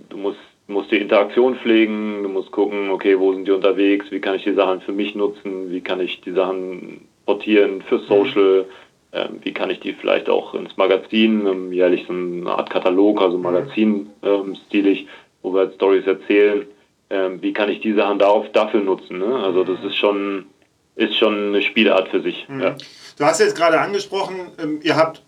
du musst musst die Interaktion pflegen, du musst gucken, okay, wo sind die unterwegs, wie kann ich die Sachen für mich nutzen, wie kann ich die Sachen portieren für Social, ähm, wie kann ich die vielleicht auch ins Magazin, ähm, jährlich so eine Art Katalog, also mhm. Magazin ähm, stilig, wo wir halt Stories erzählen, ähm, wie kann ich die Sachen darauf, dafür nutzen. Ne? Also das ist schon, ist schon eine Spielart für sich. Mhm. Ja. Du hast jetzt gerade angesprochen, ähm, ihr habt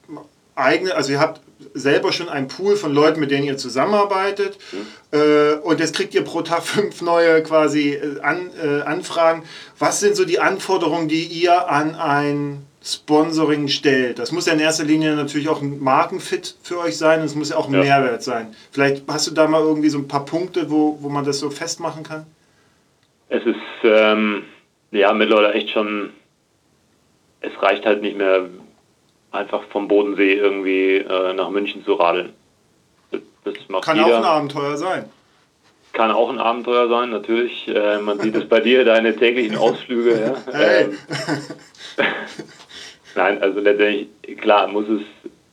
eigene, also ihr habt selber schon einen Pool von Leuten, mit denen ihr zusammenarbeitet. Mhm. Äh, und jetzt kriegt ihr pro Tag fünf neue quasi äh, an, äh, Anfragen. Was sind so die Anforderungen, die ihr an ein Sponsoring stellt? Das muss ja in erster Linie natürlich auch ein Markenfit für euch sein und es muss ja auch ein ja. Mehrwert sein. Vielleicht hast du da mal irgendwie so ein paar Punkte, wo, wo man das so festmachen kann? Es ist ähm, ja mittlerweile echt schon, es reicht halt nicht mehr einfach vom Bodensee irgendwie äh, nach München zu radeln. Das, das Kann jeder. auch ein Abenteuer sein. Kann auch ein Abenteuer sein, natürlich. Äh, man sieht es bei dir, deine täglichen Ausflüge. Ja. Hey. Ähm, Nein, also letztendlich, klar, muss es,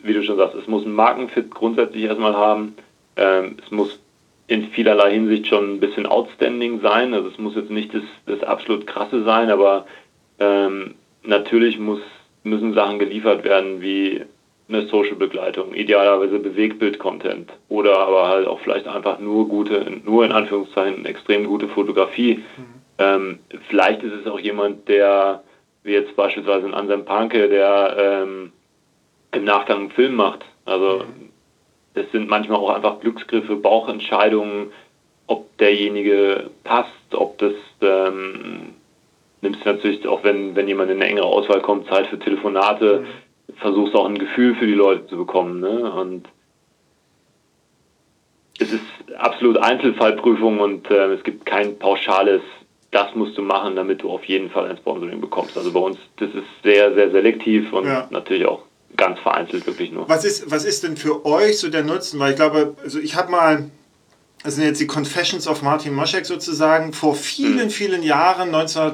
wie du schon sagst, es muss ein Markenfit grundsätzlich erstmal haben. Ähm, es muss in vielerlei Hinsicht schon ein bisschen outstanding sein. Also es muss jetzt nicht das, das absolut krasse sein, aber ähm, natürlich muss müssen Sachen geliefert werden wie eine Social-Begleitung, idealerweise Bewegtbild-Content oder aber halt auch vielleicht einfach nur gute, nur in Anführungszeichen extrem gute Fotografie. Mhm. Ähm, vielleicht ist es auch jemand, der, wie jetzt beispielsweise ein Anselm Panke, der ähm, im Nachgang einen Film macht. Also das sind manchmal auch einfach Glücksgriffe, Bauchentscheidungen, ob derjenige passt, ob das ähm, nimmst du natürlich auch, wenn, wenn jemand in eine engere Auswahl kommt, Zeit für Telefonate, mhm. versuchst auch ein Gefühl für die Leute zu bekommen. Ne? Und es ist absolut Einzelfallprüfung und äh, es gibt kein pauschales, das musst du machen, damit du auf jeden Fall ein Sponsoring bekommst. Also bei uns, das ist sehr, sehr selektiv und ja. natürlich auch ganz vereinzelt wirklich nur. Was ist, was ist denn für euch so der Nutzen? Weil ich glaube, also ich habe mal, das sind jetzt die Confessions of Martin Moschek sozusagen, vor vielen, hm. vielen Jahren, 19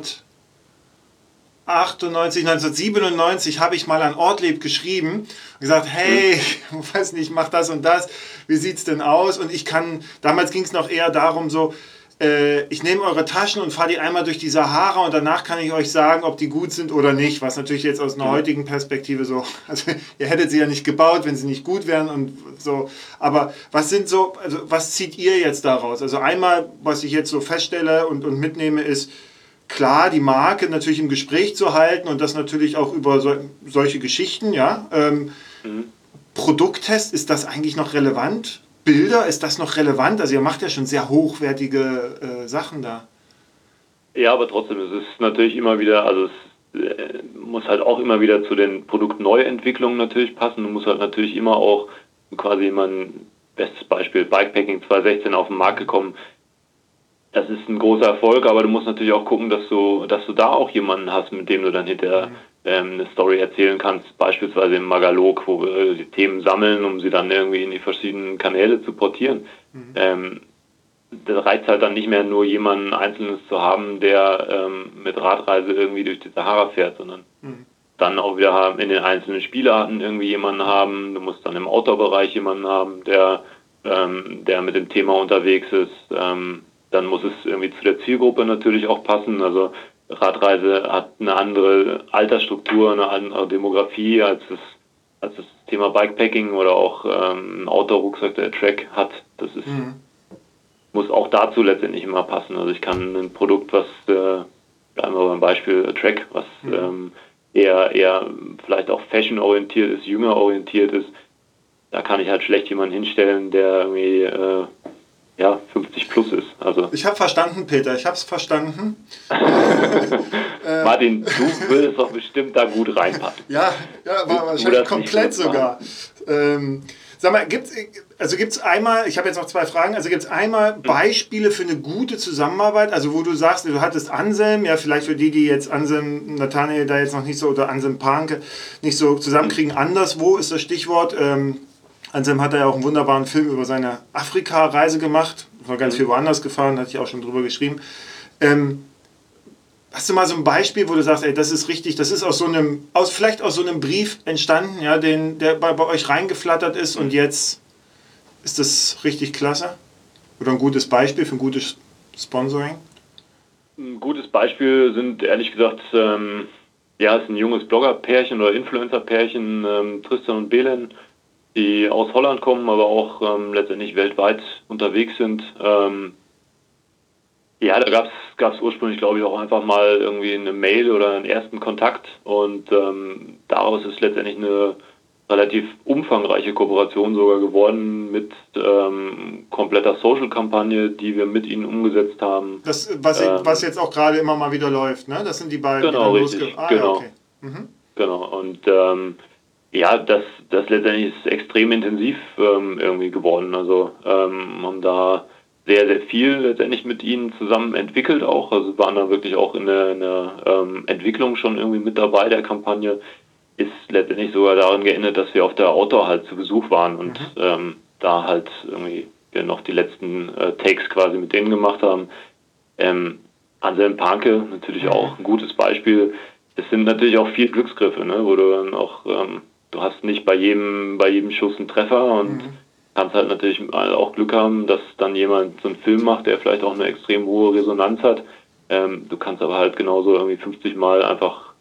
98, 1997 habe ich mal an Ortlieb geschrieben und gesagt, hey, ich weiß nicht, mach das und das, wie sieht's denn aus? Und ich kann, damals ging es noch eher darum, so, äh, ich nehme eure Taschen und fahre die einmal durch die Sahara und danach kann ich euch sagen, ob die gut sind oder nicht, was natürlich jetzt aus einer heutigen Perspektive so, also ihr hättet sie ja nicht gebaut, wenn sie nicht gut wären und so, aber was sind so, also was zieht ihr jetzt daraus? Also einmal, was ich jetzt so feststelle und, und mitnehme, ist, klar die Marke natürlich im Gespräch zu halten und das natürlich auch über so, solche Geschichten, ja. Ähm, mhm. Produkttest, ist das eigentlich noch relevant? Bilder, ist das noch relevant? Also ihr macht ja schon sehr hochwertige äh, Sachen da. Ja, aber trotzdem, es ist natürlich immer wieder, also es äh, muss halt auch immer wieder zu den Produktneuentwicklungen natürlich passen. Du musst halt natürlich immer auch quasi mein bestes Beispiel Bikepacking 2016 auf den Markt gekommen das ist ein großer Erfolg, aber du musst natürlich auch gucken, dass du, dass du da auch jemanden hast, mit dem du dann hinterher mhm. Ähm, eine Story erzählen kannst, beispielsweise im Magalog, wo wir die Themen sammeln, um sie dann irgendwie in die verschiedenen Kanäle zu portieren. Mhm. Ähm, das reizt halt dann nicht mehr nur jemanden Einzelnes zu haben, der ähm, mit Radreise irgendwie durch die Sahara fährt, sondern mhm. dann auch wieder in den einzelnen Spielarten irgendwie jemanden haben. Du musst dann im Outdoor-Bereich jemanden haben, der, ähm, der mit dem Thema unterwegs ist. Ähm, dann muss es irgendwie zu der Zielgruppe natürlich auch passen. Also Radreise hat eine andere Altersstruktur, eine andere Demografie als das, als das Thema Bikepacking oder auch ähm, ein Outdoor-Rucksack, der Track hat. Das ist, mhm. muss auch dazu letztendlich immer passen. Also ich kann ein Produkt, was, äh, bleiben wir beim Beispiel Track, was mhm. ähm, eher, eher vielleicht auch fashion-orientiert ist, jünger orientiert ist, da kann ich halt schlecht jemanden hinstellen, der irgendwie äh, ja, 50 plus ist. Also. Ich habe verstanden, Peter, ich habe es verstanden. Äh, Martin, du würdest doch bestimmt da gut reinpassen. Ja, ja war wahrscheinlich komplett sogar. Ähm, sag mal, gibt's, also gibt es einmal, ich habe jetzt noch zwei Fragen, also gibt es einmal hm. Beispiele für eine gute Zusammenarbeit, also wo du sagst, du hattest Anselm, ja vielleicht für die, die jetzt Anselm, Nathanael da jetzt noch nicht so, oder Anselm Panke nicht so zusammenkriegen, anderswo ist das Stichwort, ähm, Anselm hat er ja auch einen wunderbaren Film über seine Afrika-Reise gemacht. War ganz mhm. viel woanders gefahren, hatte ich auch schon drüber geschrieben. Ähm, hast du mal so ein Beispiel, wo du sagst, ey, das ist richtig, das ist aus so einem, aus, vielleicht aus so einem Brief entstanden, ja, den, der bei, bei euch reingeflattert ist und jetzt ist das richtig klasse? Oder ein gutes Beispiel für ein gutes Sponsoring? Ein gutes Beispiel sind ehrlich gesagt, ähm, ja, ist ein junges Blogger-Pärchen oder Influencer-Pärchen, ähm, Tristan und Belen die aus Holland kommen, aber auch ähm, letztendlich weltweit unterwegs sind. Ähm, ja, da gab es ursprünglich, glaube ich, auch einfach mal irgendwie eine Mail oder einen ersten Kontakt und ähm, daraus ist letztendlich eine, relativ umfangreiche Kooperation sogar geworden mit ähm, kompletter Social-Kampagne, die wir mit ihnen umgesetzt haben. Das, was, ähm, was jetzt auch gerade immer mal wieder läuft, ne? Das sind die beiden. Genau, die richtig. Ah, genau. Ja, okay. mhm. Genau. Und ähm, ja, das, das letztendlich ist extrem intensiv ähm, irgendwie geworden. Also ähm, haben da sehr, sehr viel letztendlich mit ihnen zusammen entwickelt auch. Also waren da wirklich auch in der, in der ähm, Entwicklung schon irgendwie mit dabei der Kampagne ist letztendlich sogar darin geendet, dass wir auf der Outdoor halt zu Besuch waren und mhm. ähm, da halt irgendwie wir noch die letzten äh, Takes quasi mit denen gemacht haben. Ähm, Anselm Panke natürlich mhm. auch ein gutes Beispiel. Es sind natürlich auch viel Glücksgriffe, ne, wo du dann auch, ähm, du hast nicht bei jedem, bei jedem Schuss einen Treffer und mhm. kannst halt natürlich auch Glück haben, dass dann jemand so einen Film macht, der vielleicht auch eine extrem hohe Resonanz hat. Ähm, du kannst aber halt genauso irgendwie 50 Mal einfach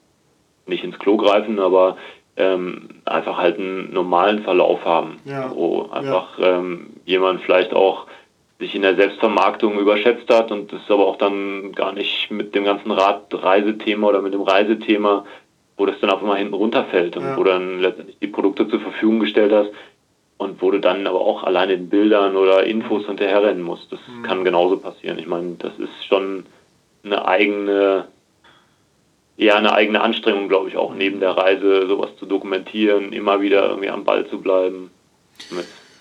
nicht ins Klo greifen, aber ähm, einfach halt einen normalen Verlauf haben, ja. wo einfach ja. ähm, jemand vielleicht auch sich in der Selbstvermarktung überschätzt hat und das aber auch dann gar nicht mit dem ganzen Radreisethema oder mit dem Reisethema, wo das dann auf einmal hinten runterfällt und ja. wo dann letztendlich die Produkte zur Verfügung gestellt hast und wo du dann aber auch alleine in Bildern oder Infos hinterherrennen musst. Das mhm. kann genauso passieren. Ich meine, das ist schon eine eigene ja eine eigene Anstrengung, glaube ich, auch neben der Reise sowas zu dokumentieren, immer wieder irgendwie am Ball zu bleiben.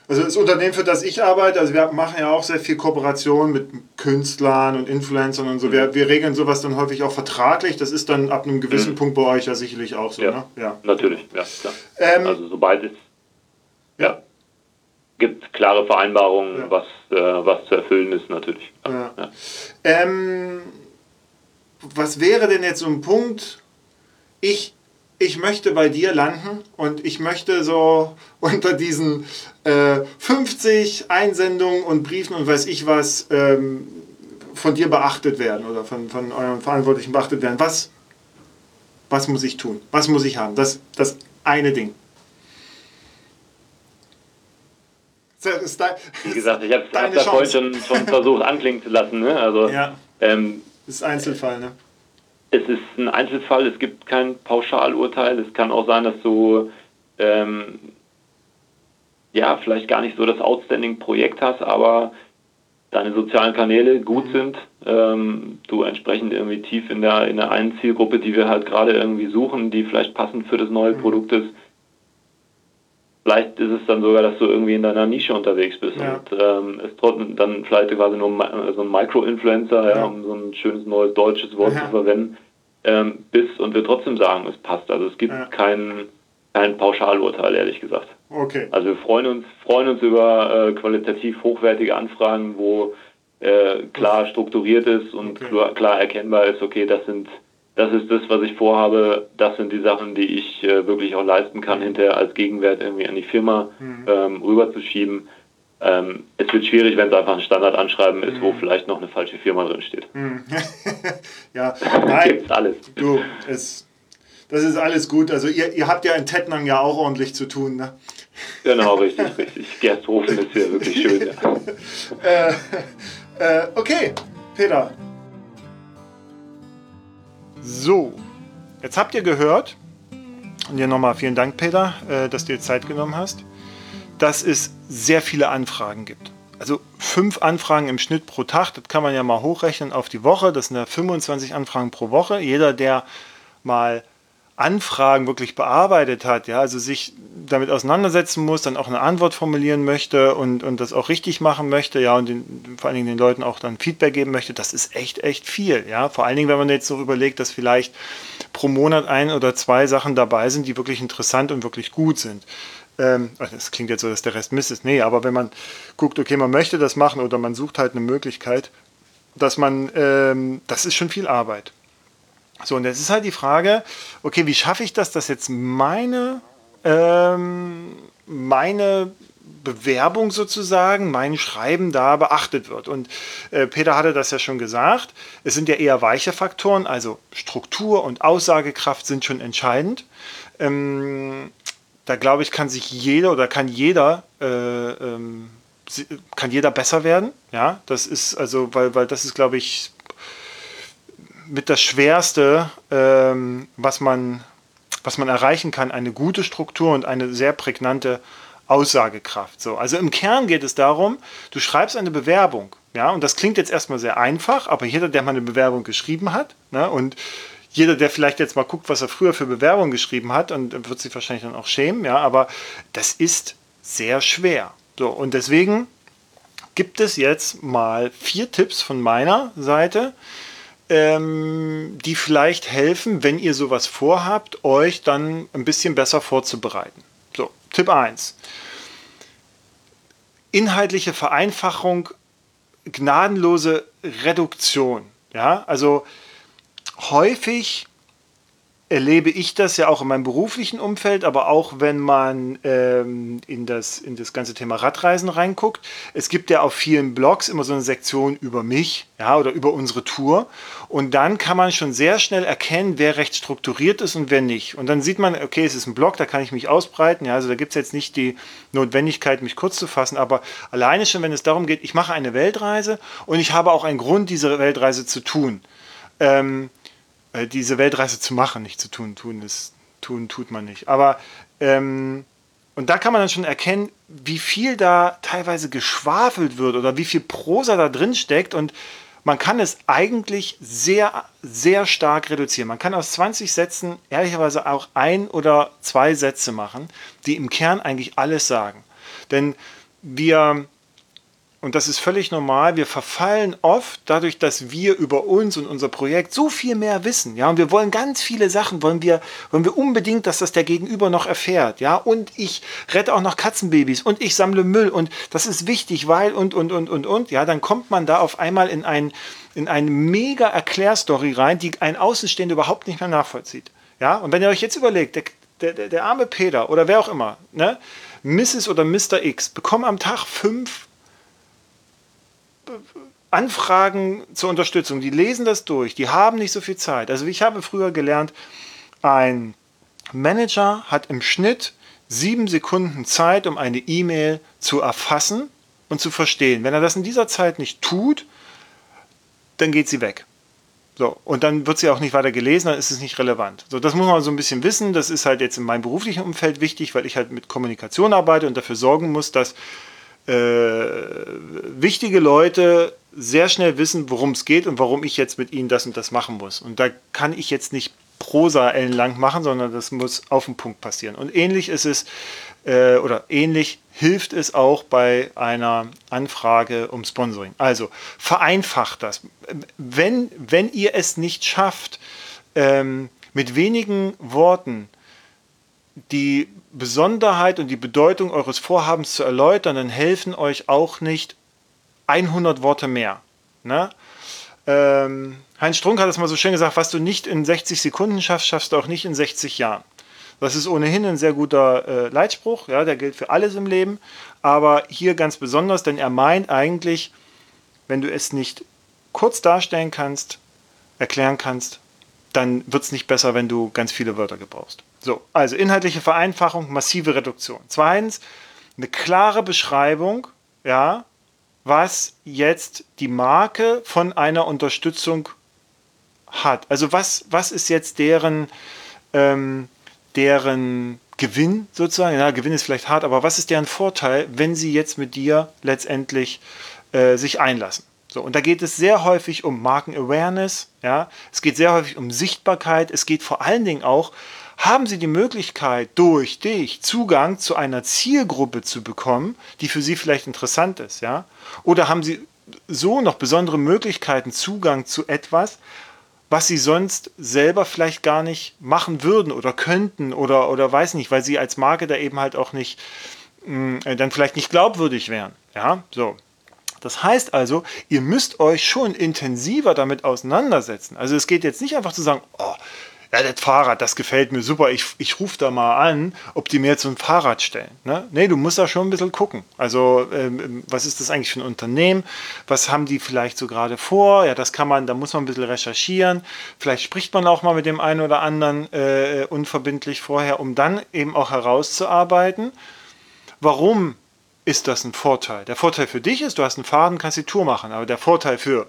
Also das Unternehmen, für das ich arbeite, also wir machen ja auch sehr viel Kooperation mit Künstlern und Influencern und so. Mhm. Wir, wir regeln sowas dann häufig auch vertraglich. Das ist dann ab einem gewissen mhm. Punkt bei euch ja sicherlich auch so, ja, ne? Ja, natürlich, ja, klar. Ähm, also sobald es ja. gibt klare Vereinbarungen, ja. was, äh, was zu erfüllen ist, natürlich. Ja. Ähm, was wäre denn jetzt so ein Punkt, ich, ich möchte bei dir landen und ich möchte so unter diesen äh, 50 Einsendungen und Briefen und weiß ich was ähm, von dir beachtet werden oder von, von euren Verantwortlichen beachtet werden. Was, was muss ich tun? Was muss ich haben? Das, das eine Ding. Wie gesagt, ich habe es da vorhin schon, schon versucht anklingen zu lassen. Ne? Also, ja. ähm, das ist Einzelfall, ne? Es ist ein Einzelfall, es gibt kein Pauschalurteil. Es kann auch sein, dass du ähm, ja vielleicht gar nicht so das Outstanding-Projekt hast, aber deine sozialen Kanäle gut mhm. sind, ähm, du entsprechend irgendwie tief in der in der einen Zielgruppe, die wir halt gerade irgendwie suchen, die vielleicht passend für das neue mhm. Produkt ist. Vielleicht ist es dann sogar, dass du irgendwie in deiner Nische unterwegs bist ja. und ähm, es trotzdem dann vielleicht quasi nur so ein Micro-Influencer, ja. ja. um so ein schönes neues deutsches Wort ja. zu verwenden, ähm, bist und wir trotzdem sagen, es passt. Also es gibt kein, kein Pauschalurteil, ehrlich gesagt. Okay. Also wir freuen uns, freuen uns über äh, qualitativ hochwertige Anfragen, wo äh, klar strukturiert ist und okay. klar, klar erkennbar ist, okay, das sind das ist das, was ich vorhabe. Das sind die Sachen, die ich äh, wirklich auch leisten kann, hinterher als Gegenwert irgendwie an die Firma mhm. ähm, rüberzuschieben. Ähm, es wird schwierig, wenn es einfach ein Standardanschreiben ist, mhm. wo vielleicht noch eine falsche Firma drin steht. Mhm. ja, nein, Gibt's alles. Du, es, das ist alles gut. Also ihr, ihr habt ja in Tettnang ja auch ordentlich zu tun, ne? Genau, richtig, richtig. Gersthofen ist hier wirklich schön. Ja. äh, äh, okay, Peter, so, jetzt habt ihr gehört, und dir nochmal vielen Dank, Peter, äh, dass du dir Zeit genommen hast, dass es sehr viele Anfragen gibt. Also fünf Anfragen im Schnitt pro Tag, das kann man ja mal hochrechnen auf die Woche. Das sind ja 25 Anfragen pro Woche. Jeder, der mal Anfragen wirklich bearbeitet hat, ja, also sich damit auseinandersetzen muss, dann auch eine Antwort formulieren möchte und, und das auch richtig machen möchte, ja, und den, vor allen Dingen den Leuten auch dann Feedback geben möchte, das ist echt, echt viel, ja. Vor allen Dingen, wenn man jetzt so überlegt, dass vielleicht pro Monat ein oder zwei Sachen dabei sind, die wirklich interessant und wirklich gut sind. Ähm, das klingt jetzt so, dass der Rest Mist ist. Nee, aber wenn man guckt, okay, man möchte das machen oder man sucht halt eine Möglichkeit, dass man, ähm, das ist schon viel Arbeit. So, und jetzt ist halt die Frage, okay, wie schaffe ich das, dass jetzt meine, ähm, meine Bewerbung sozusagen, mein Schreiben da beachtet wird. Und äh, Peter hatte das ja schon gesagt, es sind ja eher weiche Faktoren, also Struktur und Aussagekraft sind schon entscheidend. Ähm, da glaube ich, kann sich jeder oder kann jeder äh, ähm, kann jeder besser werden. Ja, das ist also, weil, weil das ist, glaube ich, mit das Schwerste, ähm, was man was man erreichen kann, eine gute Struktur und eine sehr prägnante Aussagekraft. So, also im Kern geht es darum, du schreibst eine Bewerbung, ja, und das klingt jetzt erstmal sehr einfach, aber jeder, der mal eine Bewerbung geschrieben hat, ne, und jeder, der vielleicht jetzt mal guckt, was er früher für Bewerbungen geschrieben hat, und wird sich wahrscheinlich dann auch schämen, ja, aber das ist sehr schwer. So, und deswegen gibt es jetzt mal vier Tipps von meiner Seite, ähm, die vielleicht helfen, wenn ihr sowas vorhabt, euch dann ein bisschen besser vorzubereiten. So, Tipp 1. Inhaltliche Vereinfachung, gnadenlose Reduktion. Ja, also häufig erlebe ich das ja auch in meinem beruflichen Umfeld, aber auch wenn man ähm, in, das, in das ganze Thema Radreisen reinguckt. Es gibt ja auf vielen Blogs immer so eine Sektion über mich ja, oder über unsere Tour. Und dann kann man schon sehr schnell erkennen, wer recht strukturiert ist und wer nicht. Und dann sieht man, okay, es ist ein Blog, da kann ich mich ausbreiten. Ja, also da gibt es jetzt nicht die Notwendigkeit, mich kurz zu fassen. Aber alleine schon, wenn es darum geht, ich mache eine Weltreise und ich habe auch einen Grund, diese Weltreise zu tun. Ähm, äh, diese Weltreise zu machen, nicht zu tun. Tun ist, tun tut man nicht. Aber ähm, und da kann man dann schon erkennen, wie viel da teilweise geschwafelt wird oder wie viel Prosa da drin steckt und man kann es eigentlich sehr, sehr stark reduzieren. Man kann aus 20 Sätzen ehrlicherweise auch ein oder zwei Sätze machen, die im Kern eigentlich alles sagen. Denn wir und das ist völlig normal, wir verfallen oft dadurch, dass wir über uns und unser Projekt so viel mehr wissen. Ja, und wir wollen ganz viele Sachen, wollen wir, wollen wir unbedingt, dass das der Gegenüber noch erfährt. Ja, und ich rette auch noch Katzenbabys und ich sammle Müll und das ist wichtig, weil und, und, und, und, und. Ja, dann kommt man da auf einmal in ein, in eine mega Erklärstory rein, die ein Außenstehender überhaupt nicht mehr nachvollzieht. Ja, und wenn ihr euch jetzt überlegt, der, der, der arme Peter oder wer auch immer, ne, Mrs. oder Mr. X bekommen am Tag fünf Anfragen zur Unterstützung, die lesen das durch, die haben nicht so viel Zeit. Also ich habe früher gelernt, ein Manager hat im Schnitt sieben Sekunden Zeit, um eine E-Mail zu erfassen und zu verstehen. Wenn er das in dieser Zeit nicht tut, dann geht sie weg. So, und dann wird sie auch nicht weiter gelesen, dann ist es nicht relevant. So, das muss man so ein bisschen wissen. Das ist halt jetzt in meinem beruflichen Umfeld wichtig, weil ich halt mit Kommunikation arbeite und dafür sorgen muss, dass äh, wichtige Leute sehr schnell wissen, worum es geht und warum ich jetzt mit ihnen das und das machen muss. Und da kann ich jetzt nicht Prosa ellenlang machen, sondern das muss auf den Punkt passieren. Und ähnlich ist es, äh, oder ähnlich hilft es auch bei einer Anfrage um Sponsoring. Also vereinfacht das. Wenn, wenn ihr es nicht schafft, ähm, mit wenigen Worten die Besonderheit und die Bedeutung eures Vorhabens zu erläutern, dann helfen euch auch nicht 100 Worte mehr. Ne? Ähm, Heinz Strunk hat es mal so schön gesagt, was du nicht in 60 Sekunden schaffst, schaffst du auch nicht in 60 Jahren. Das ist ohnehin ein sehr guter äh, Leitspruch, ja, der gilt für alles im Leben, aber hier ganz besonders, denn er meint eigentlich, wenn du es nicht kurz darstellen kannst, erklären kannst, dann wird es nicht besser, wenn du ganz viele Wörter gebrauchst. So, also inhaltliche Vereinfachung, massive Reduktion. Zweitens, eine klare Beschreibung, ja, was jetzt die Marke von einer Unterstützung hat. Also was, was ist jetzt deren, ähm, deren Gewinn sozusagen? Ja, Gewinn ist vielleicht hart, aber was ist deren Vorteil, wenn sie jetzt mit dir letztendlich äh, sich einlassen? So, und da geht es sehr häufig um Marken-Awareness, ja, es geht sehr häufig um Sichtbarkeit, es geht vor allen Dingen auch, haben Sie die Möglichkeit, durch dich Zugang zu einer Zielgruppe zu bekommen, die für Sie vielleicht interessant ist, ja? Oder haben Sie so noch besondere Möglichkeiten, Zugang zu etwas, was Sie sonst selber vielleicht gar nicht machen würden oder könnten oder, oder weiß nicht, weil Sie als Marke da eben halt auch nicht, mh, mm, dann vielleicht nicht glaubwürdig wären, ja? So. Das heißt also, ihr müsst euch schon intensiver damit auseinandersetzen. Also es geht jetzt nicht einfach zu sagen, oh, ja, das Fahrrad, das gefällt mir super, ich, ich rufe da mal an, ob die mir jetzt so ein Fahrrad stellen. Ne? Nee, du musst da schon ein bisschen gucken. Also, ähm, was ist das eigentlich für ein Unternehmen? Was haben die vielleicht so gerade vor? Ja, das kann man, da muss man ein bisschen recherchieren. Vielleicht spricht man auch mal mit dem einen oder anderen äh, unverbindlich vorher, um dann eben auch herauszuarbeiten, warum ist das ein Vorteil. Der Vorteil für dich ist, du hast einen Faden, kannst die Tour machen, aber der Vorteil für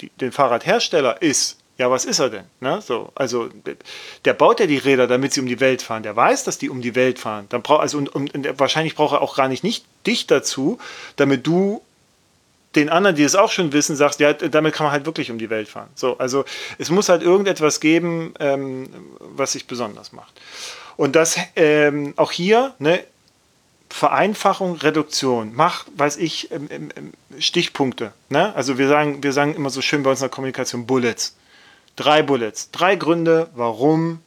die, den Fahrradhersteller ist, Ja, was ist er denn? Ne? So, also der baut ja die Räder, damit sie um die Welt fahren. Der weiß, dass die um die Welt fahren. Dann braucht also und, und, und wahrscheinlich braucht er auch gar nicht, nicht dich dazu, damit du den anderen, die es auch schon wissen, sagst, ja, damit kann man halt wirklich um die Welt fahren. So, also es muss halt irgendetwas geben, ähm, was sich besonders macht. Und das ähm, auch hier, ne, Vereinfachung, Reduktion, mach, weiß ich, ähm, ähm, ähm, Stichpunkte. Ne? Also wir sagen, wir sagen immer so schön bei unserer Kommunikation Bullets. Drei Bullets, drei Gründe, warum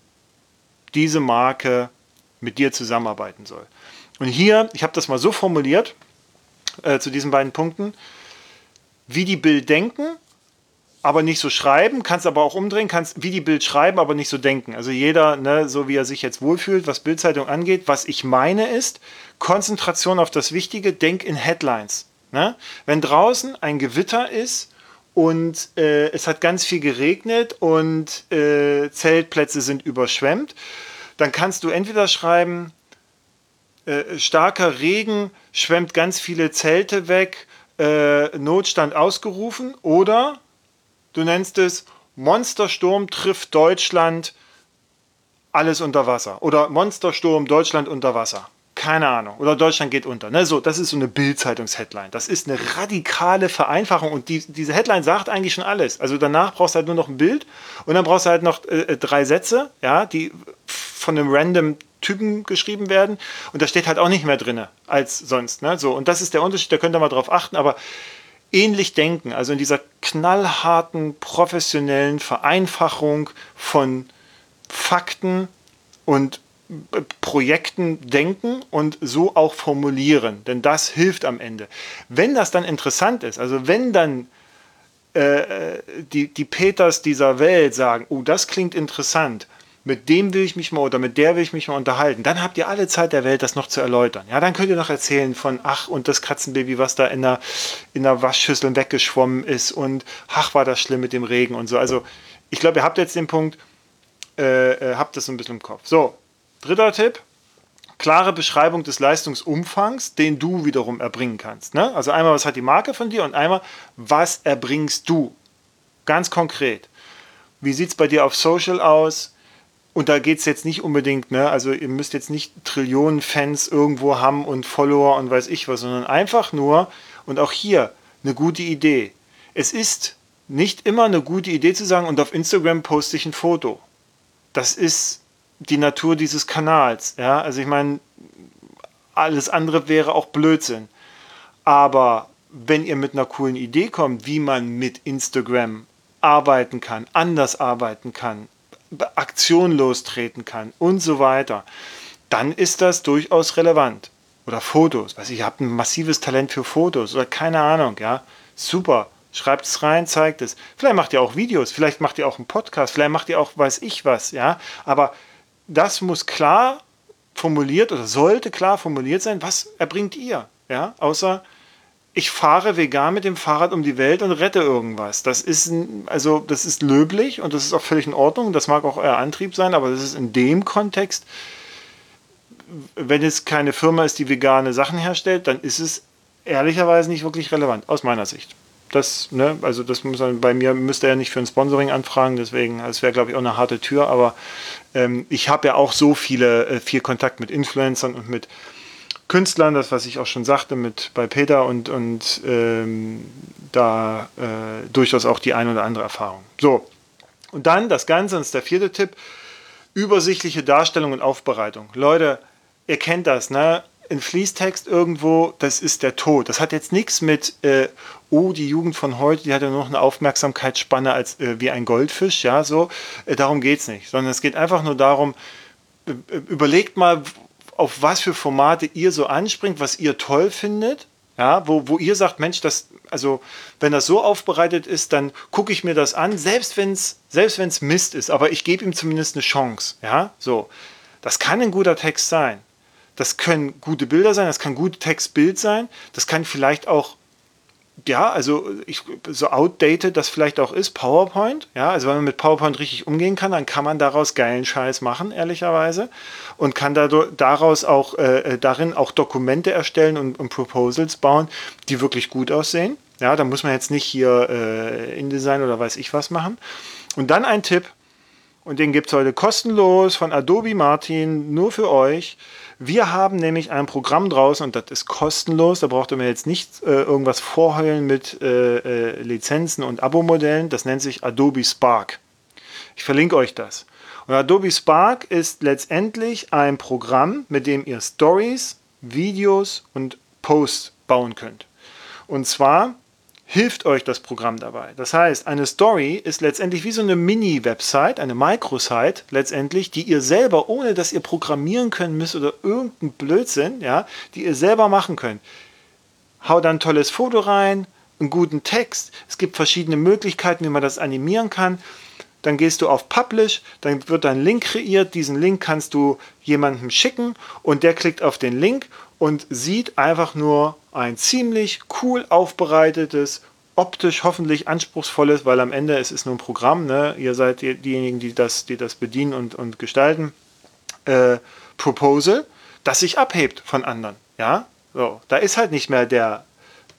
diese Marke mit dir zusammenarbeiten soll. Und hier, ich habe das mal so formuliert, äh, zu diesen beiden Punkten, wie die Bild denken, aber nicht so schreiben, kannst aber auch umdrehen, kannst wie die Bild schreiben, aber nicht so denken. Also jeder, ne, so wie er sich jetzt wohlfühlt, was Bildzeitung angeht. Was ich meine ist, Konzentration auf das Wichtige, denk in Headlines. Ne? Wenn draußen ein Gewitter ist und äh, es hat ganz viel geregnet und äh, Zeltplätze sind überschwemmt, dann kannst du entweder schreiben, äh, starker Regen schwemmt ganz viele Zelte weg äh, Notstand ausgerufen oder du nennst es Monstersturm trifft Deutschland alles unter Wasser oder Monstersturm Deutschland unter Wasser. Keine Ahnung. Oder Deutschland geht unter. Ne? So, das ist so eine Bild-Zeitungs-Headline. Das ist eine radikale Vereinfachung und die, diese Headline sagt eigentlich schon alles. Also danach brauchst du halt nur noch ein Bild und dann brauchst du halt noch äh, drei Sätze, ja, die von einem random Typen geschrieben werden und da steht halt auch nicht mehr drin als sonst. Ne? So, und das ist der Unterschied, da könnt ihr mal drauf achten, aber ähnlich denken, also in dieser knallharten, professionellen Vereinfachung von Fakten und äh, Projekten denken und so auch formulieren, denn das hilft am Ende. Wenn das dann interessant ist, also wenn dann äh, die, die Peters dieser Welt sagen, oh, das klingt interessant, mit dem will ich mich mal oder mit der will ich mich mal unterhalten. Dann habt ihr alle Zeit der Welt, das noch zu erläutern. Ja, dann könnt ihr noch erzählen von, ach, und das Katzenbaby, was da in der, in der Waschschüssel weggeschwommen ist und ach, war das schlimm mit dem Regen und so. Also, ich glaube, ihr habt jetzt den Punkt, äh, äh, habt das so ein bisschen im Kopf. So, dritter Tipp. Klare Beschreibung des Leistungsumfangs, den du wiederum erbringen kannst. Ne? Also einmal, was hat die Marke von dir und einmal, was erbringst du? Ganz konkret. Wie sieht es bei dir auf Social aus? Und da geht es jetzt nicht unbedingt, ne? also ihr müsst jetzt nicht Trillionen Fans irgendwo haben und Follower und weiß ich was, sondern einfach nur, und auch hier eine gute Idee. Es ist nicht immer eine gute Idee zu sagen, und auf Instagram poste ich ein Foto. Das ist die Natur dieses Kanals. Ja? Also ich meine, alles andere wäre auch Blödsinn. Aber wenn ihr mit einer coolen Idee kommt, wie man mit Instagram arbeiten kann, anders arbeiten kann, Aktion lostreten kann und so weiter, dann ist das durchaus relevant. Oder Fotos, weiß ich, ihr habt ein massives Talent für Fotos oder keine Ahnung, ja, super. Schreibt es rein, zeigt es. Vielleicht macht ihr auch Videos, vielleicht macht ihr auch einen Podcast, vielleicht macht ihr auch weiß ich was, ja. Aber das muss klar formuliert oder sollte klar formuliert sein, was erbringt ihr, ja. Außer ich fahre vegan mit dem Fahrrad um die Welt und rette irgendwas. Das ist, also, das ist löblich und das ist auch völlig in Ordnung. Das mag auch euer Antrieb sein, aber das ist in dem Kontext, wenn es keine Firma ist, die vegane Sachen herstellt, dann ist es ehrlicherweise nicht wirklich relevant, aus meiner Sicht. Das, ne, also das muss man, bei mir müsste er nicht für ein Sponsoring anfragen, deswegen, das wäre, glaube ich, auch eine harte Tür, aber ähm, ich habe ja auch so viele, äh, viel Kontakt mit Influencern und mit Künstlern, das was ich auch schon sagte mit bei Peter und, und ähm, da äh, durchaus auch die ein oder andere Erfahrung. So, und dann das Ganze, das ist der vierte Tipp, übersichtliche Darstellung und Aufbereitung. Leute, ihr kennt das, ne? Ein Fließtext irgendwo, das ist der Tod. Das hat jetzt nichts mit, äh, oh, die Jugend von heute, die hat ja noch eine Aufmerksamkeitsspanne als äh, wie ein Goldfisch, ja, so. Äh, darum geht es nicht, sondern es geht einfach nur darum, äh, überlegt mal, auf was für Formate ihr so anspringt, was ihr toll findet. Ja, wo, wo ihr sagt, Mensch, das, also wenn das so aufbereitet ist, dann gucke ich mir das an, selbst wenn es selbst wenn's Mist ist, aber ich gebe ihm zumindest eine Chance. Ja, so. Das kann ein guter Text sein. Das können gute Bilder sein, das kann gut Text-Bild sein, das kann vielleicht auch ja, also ich, so outdated das vielleicht auch ist, PowerPoint, ja, also wenn man mit PowerPoint richtig umgehen kann, dann kann man daraus geilen Scheiß machen, ehrlicherweise, und kann daraus auch, äh, äh, darin auch Dokumente erstellen und, und, Proposals bauen, die wirklich gut aussehen. Ja, da muss man jetzt nicht hier äh, InDesign oder weiß ich was machen. Und dann ein Tipp, und den gibt es heute kostenlos von Adobe Martin, nur für euch. Wir haben nämlich ein Programm draußen und das ist kostenlos. Da braucht ihr mir jetzt nicht äh, irgendwas vorheulen mit äh, äh, Lizenzen und Abo-Modellen. Das nennt sich Adobe Spark. Ich verlinke euch das. Und Adobe Spark ist letztendlich ein Programm, mit dem ihr Stories, Videos und Posts bauen könnt. Und zwar hilft euch das Programm dabei. Das heißt, eine Story ist letztendlich wie so eine Mini-Website, eine Microsite letztendlich, die ihr selber, ohne dass ihr programmieren können müsst oder irgendein Blödsinn, ja, die ihr selber machen könnt. Hau dann ein tolles Foto rein, einen guten Text. Es gibt verschiedene Möglichkeiten, wie man das animieren kann. Dann gehst du auf Publish, dann wird ein Link kreiert. Diesen Link kannst du jemandem schicken und der klickt auf den Link und sieht einfach nur ein ziemlich cool aufbereitetes, optisch hoffentlich anspruchsvolles, weil am Ende es ist nur ein Programm, ne? ihr seid die, diejenigen, die das, die das bedienen und, und gestalten, äh, Proposal, das sich abhebt von anderen. Ja, so, da ist halt nicht mehr der,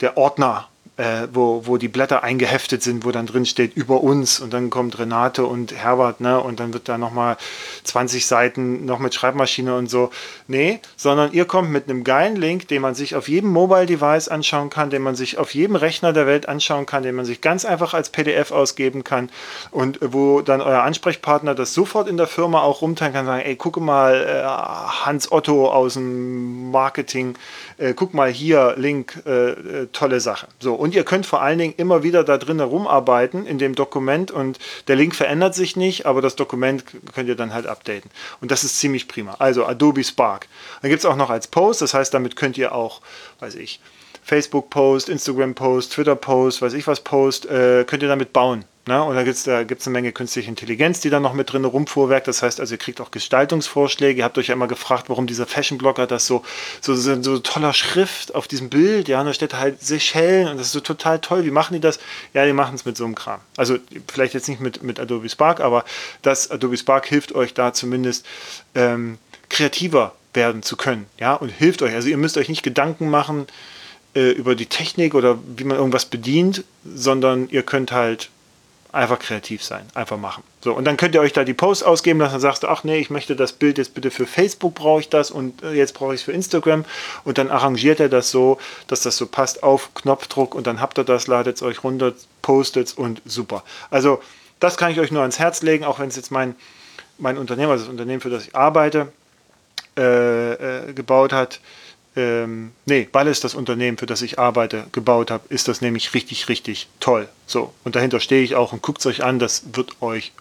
der Ordner äh, wo, wo die Blätter eingeheftet sind, wo dann drin steht über uns und dann kommt Renate und Herbert, ne? Und dann wird da nochmal 20 Seiten noch mit Schreibmaschine und so. Nee, sondern ihr kommt mit einem geilen Link, den man sich auf jedem Mobile-Device anschauen kann, den man sich auf jedem Rechner der Welt anschauen kann, den man sich ganz einfach als PDF ausgeben kann und wo dann euer Ansprechpartner das sofort in der Firma auch rumteilen kann, sagen, ey, gucke mal, äh, Hans Otto aus dem Marketing, äh, guck mal hier, Link, äh, äh tolle Sache. So, und ihr könnt vor allen Dingen immer wieder da drin herumarbeiten in dem Dokument und der Link verändert sich nicht, aber das Dokument könnt ihr dann halt updaten. Und das ist ziemlich prima. Also Adobe Spark. Dann gibt es auch noch als Post, das heißt, damit könnt ihr auch, weiß ich, Facebook-Post, Instagram-Post, Twitter-Post, weiß ich was Post, äh, könnt ihr damit bauen. Ne? Und da gibt es da gibt's eine Menge künstliche Intelligenz, die dann noch mit drin rumfuhrwerkt. Das heißt, also ihr kriegt auch Gestaltungsvorschläge. Ihr habt euch ja immer gefragt, warum dieser Fashion-Blogger das so, so, so, so toller Schrift auf diesem Bild, ja, und da steht halt Seychellen und das ist so total toll. Wie machen die das? Ja, die machen es mit so einem Kram. Also vielleicht jetzt nicht mit, mit Adobe Spark, aber das Adobe Spark hilft euch da zumindest ähm, kreativer werden zu können, ja, und hilft euch. Also ihr müsst euch nicht Gedanken machen äh, über die Technik oder wie man irgendwas bedient, sondern ihr könnt halt einfach kreativ sein, einfach machen. So, und dann könnt ihr euch da die Posts ausgeben lassen, dann sagst du, ach nee, ich möchte das Bild jetzt bitte für Facebook brauche ich das und äh, jetzt brauche ich es für Instagram und dann arrangiert er das so, dass das so passt auf Knopfdruck und dann habt ihr das, ladet es euch runter, postet es und super. Also das kann ich euch nur ans Herz legen, auch wenn es jetzt mein, mein Unternehmen, also das Unternehmen, für das ich arbeite, äh, äh, gebaut hat ähm, nee, weil es das Unternehmen, für das ich arbeite, gebaut habe, ist das nämlich richtig, richtig toll. So, und dahinter stehe ich auch und guckt es euch an, das wird euch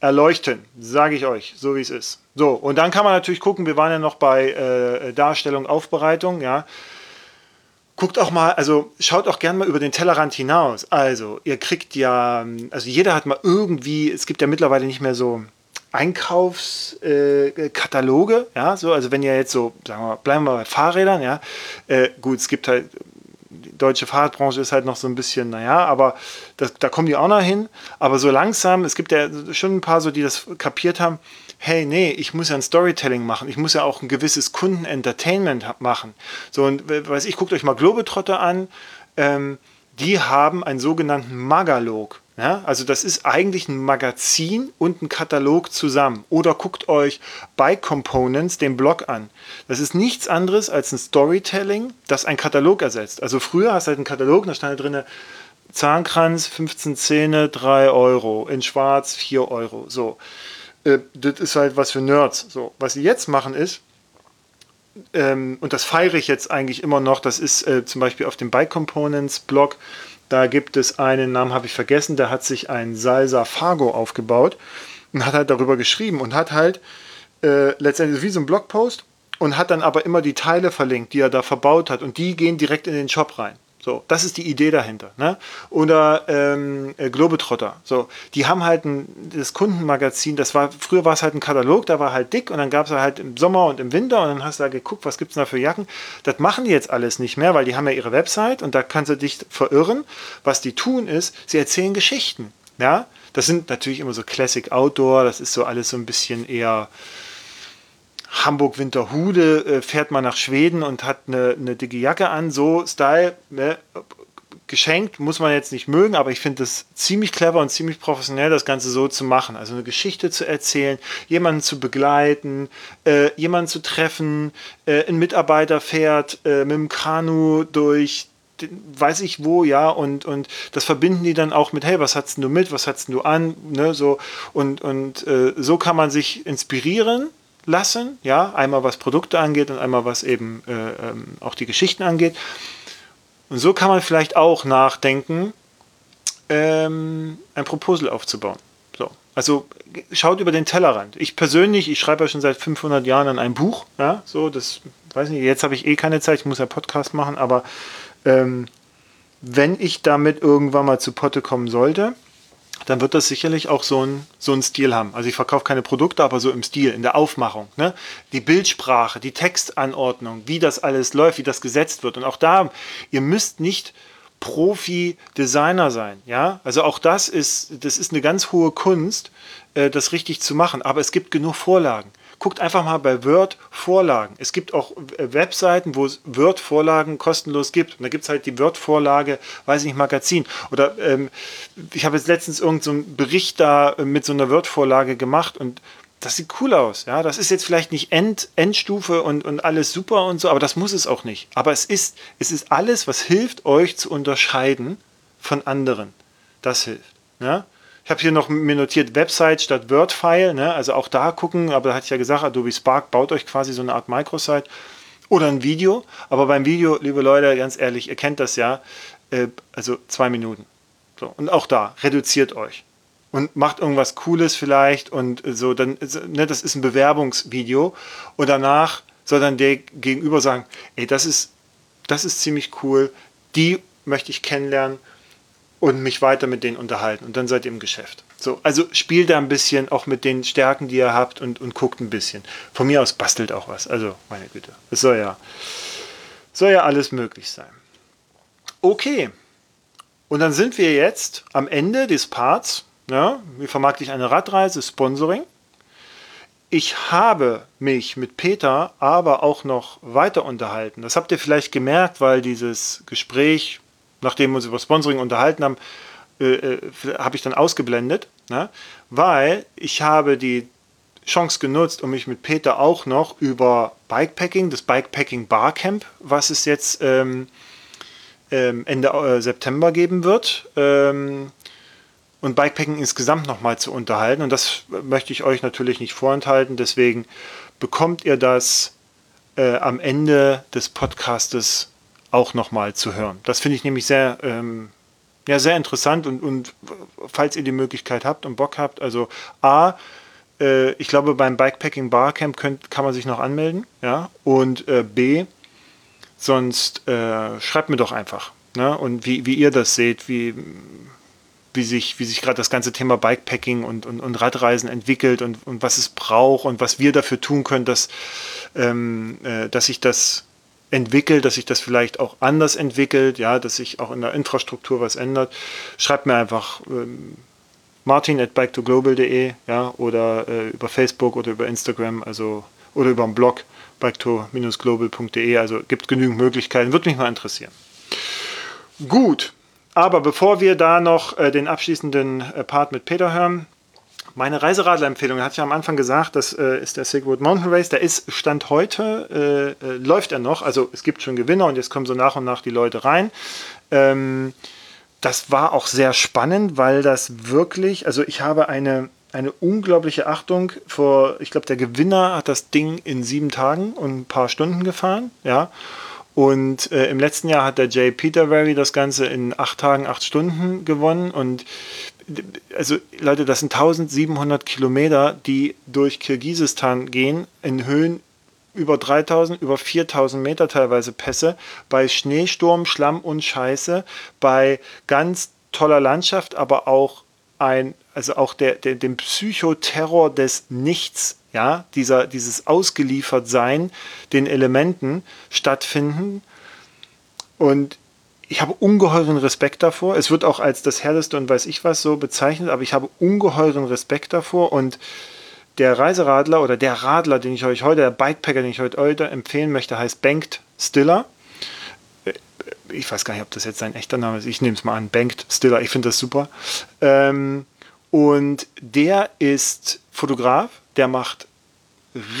erleuchten, sage ich euch, so wie es ist. So, und dann kann man natürlich gucken, wir waren ja noch bei äh, Darstellung, Aufbereitung, ja. Guckt auch mal, also schaut auch gerne mal über den Tellerrand hinaus. Also, ihr kriegt ja, also jeder hat mal irgendwie, es gibt ja mittlerweile nicht mehr so, Einkaufskataloge, äh, ja, so, also wenn ihr jetzt so, sagen wir bleiben wir bei Fahrrädern, ja, äh, gut, es gibt halt, die deutsche Fahrradbranche ist halt noch so ein bisschen, naja, aber das, da kommen die auch noch hin, aber so langsam, es gibt ja schon ein paar so, die das kapiert haben, hey, nee, ich muss ja ein Storytelling machen, ich muss ja auch ein gewisses Kundenentertainment machen. So, und weiß ich, guckt euch mal Globetrotter an, ähm, die haben einen sogenannten Magalog. Ja, also das ist eigentlich ein Magazin und ein Katalog zusammen. Oder guckt euch Bike Components, den Blog an. Das ist nichts anderes als ein Storytelling, das ein Katalog ersetzt. Also früher hast du halt einen Katalog, da stand da drin Zahnkranz, 15 Zähne, 3 Euro. In schwarz 4 Euro. So. Äh, das ist halt was für Nerds. So. Was sie jetzt machen ist, ähm, und das feiere ich jetzt eigentlich immer noch, das ist äh, zum Beispiel auf dem Bike Components Blog, da gibt es einen Namen, habe ich vergessen, der hat sich ein Salsa Fargo aufgebaut und hat halt darüber geschrieben und hat halt äh, letztendlich wie so ein Blogpost und hat dann aber immer die Teile verlinkt, die er da verbaut hat und die gehen direkt in den Shop rein. So, das ist die Idee dahinter. Ne? Oder ähm, äh, Globetrotter. So, die haben halt ein, das Kundenmagazin, das war, früher war es halt ein Katalog, da war halt dick und dann gab es halt im Sommer und im Winter und dann hast du da geguckt, was gibt es da für Jacken. Das machen die jetzt alles nicht mehr, weil die haben ja ihre Website und da kannst du dich verirren. Was die tun ist, sie erzählen Geschichten. Ja, das sind natürlich immer so Classic Outdoor, das ist so alles so ein bisschen eher Hamburg-Winterhude, äh, fährt man nach Schweden und hat eine, eine dicke Jacke an, so Style, ne? geschenkt, muss man jetzt nicht mögen, aber ich finde es ziemlich clever und ziemlich professionell, das Ganze so zu machen. Also eine Geschichte zu erzählen, jemanden zu begleiten, äh, jemanden zu treffen, äh, ein Mitarbeiter fährt äh, mit dem Kanu durch weiß ich wo, ja, und, und das verbinden die dann auch mit, hey, was hast du mit, was hast du an, ne, so, und, und äh, so kann man sich inspirieren lassen, ja, einmal was Produkte angeht und einmal was eben äh, ähm, auch die Geschichten angeht. Und so kann man vielleicht auch nachdenken, ähm, ein Proposal aufzubauen. So. Also schaut über den Tellerrand. Ich persönlich, ich schreibe ja schon seit 500 Jahren an einem Buch, ja, so, das weiß nicht, jetzt habe ich eh keine Zeit, ich muss ja Podcast machen, aber ähm, wenn ich damit irgendwann mal zu Potte kommen sollte, dann wird das sicherlich auch so ein, so Stil haben. Also ich verkaufe keine Produkte, aber so im Stil, in der Aufmachung. Ne? Die Bildsprache, die Textanordnung, wie das alles läuft, wie das gesetzt wird. Und auch da, ihr müsst nicht Profi-Designer sein. Ja? Also auch das ist, das ist eine ganz hohe Kunst, äh, das richtig zu machen. Aber es gibt genug Vorlagen guckt einfach mal bei Word Vorlagen. Es gibt auch Webseiten, wo es Word Vorlagen kostenlos gibt. Und da gibt es halt die Word Vorlage, weiß ich nicht, Magazin. Oder ähm, ich habe jetzt letztens irgendeinen so Bericht da äh, mit so einer Word Vorlage gemacht und das sieht cool aus. Ja, das ist jetzt vielleicht nicht End, Endstufe und, und alles super und so, aber das muss es auch nicht. Aber es ist, es ist alles, was hilft, euch zu unterscheiden von anderen. Das hilft. Ja? Ich habe hier noch mir notiert Website statt Word-File, ne? also auch da gucken, aber da hatte ich ja gesagt, Adobe Spark baut euch quasi so eine Art Microsite oder ein Video. Aber beim Video, liebe Leute, ganz ehrlich, ihr kennt das ja, äh, also zwei Minuten. So, und auch da, reduziert euch und macht irgendwas Cooles vielleicht und so, dann, ne, das ist ein Bewerbungsvideo und danach soll dann der Gegenüber sagen, ey, das ist, das ist ziemlich cool, die möchte ich kennenlernen und mich weiter mit denen unterhalten. Und dann seid ihr im Geschäft. So, also spielt da ein bisschen auch mit den Stärken, die ihr habt und, und guckt ein bisschen. Von mir aus bastelt auch was. Also, meine Güte. Es soll ja, soll ja alles möglich sein. Okay. Und dann sind wir jetzt am Ende des Parts. Ja, wie vermarkte ich eine Radreise? Sponsoring. Ich habe mich mit Peter aber auch noch weiter unterhalten. Das habt ihr vielleicht gemerkt, weil dieses Gespräch nachdem wir uns über Sponsoring unterhalten haben, äh, äh, habe ich dann ausgeblendet, ne? weil ich habe die Chance genutzt, um mich mit Peter auch noch über Bikepacking, das Bikepacking Barcamp, was es jetzt ähm, ähm, Ende äh, September geben wird, ähm, und Bikepacking insgesamt nochmal zu unterhalten. Und das möchte ich euch natürlich nicht vorenthalten. Deswegen bekommt ihr das äh, am Ende des Podcastes auch nochmal zu hören. Das finde ich nämlich sehr, ähm, ja, sehr interessant und, und falls ihr die Möglichkeit habt und Bock habt, also A, äh, ich glaube beim Bikepacking Barcamp könnt, kann man sich noch anmelden, ja, und äh, B, sonst äh, schreibt mir doch einfach, ne, und wie, wie ihr das seht, wie, wie sich, wie sich gerade das ganze Thema Bikepacking und, und, und Radreisen entwickelt und, und was es braucht und was wir dafür tun können, dass, ähm, äh, dass sich das entwickelt, dass sich das vielleicht auch anders entwickelt, ja, dass sich auch in der Infrastruktur was ändert, schreibt mir einfach ähm, martin at bike2global.de ja, oder äh, über Facebook oder über Instagram, also oder über den Blog bike2-global.de, also gibt genügend Möglichkeiten, würde mich mal interessieren. Gut, aber bevor wir da noch äh, den abschließenden äh, Part mit Peter hören, meine Reiseradler-Empfehlung, hatte ich am Anfang gesagt, das äh, ist der Sigurd Mountain Race. Der ist Stand heute, äh, äh, läuft er noch. Also es gibt schon Gewinner und jetzt kommen so nach und nach die Leute rein. Ähm, das war auch sehr spannend, weil das wirklich, also ich habe eine, eine unglaubliche Achtung vor, ich glaube, der Gewinner hat das Ding in sieben Tagen und ein paar Stunden gefahren, ja. Und äh, im letzten Jahr hat der Jay Peterberry das Ganze in acht Tagen, acht Stunden gewonnen. Und also Leute, das sind 1700 Kilometer, die durch Kirgisistan gehen, in Höhen über 3000, über 4000 Meter teilweise Pässe, bei Schneesturm, Schlamm und Scheiße, bei ganz toller Landschaft, aber auch ein, also auch der, der, dem Psychoterror des Nichts, ja, dieser, dieses Ausgeliefertsein den Elementen stattfinden. Und ich habe ungeheuren Respekt davor. Es wird auch als das härteste und weiß ich was so bezeichnet, aber ich habe ungeheuren Respekt davor und der Reiseradler oder der Radler, den ich euch heute, der Bikepacker, den ich heute, heute empfehlen möchte, heißt Banked Stiller. ich weiß gar nicht, ob das jetzt sein echter Name ist, ich nehme es mal an, Banked Stiller, ich finde das super. Ähm, und der ist Fotograf, der macht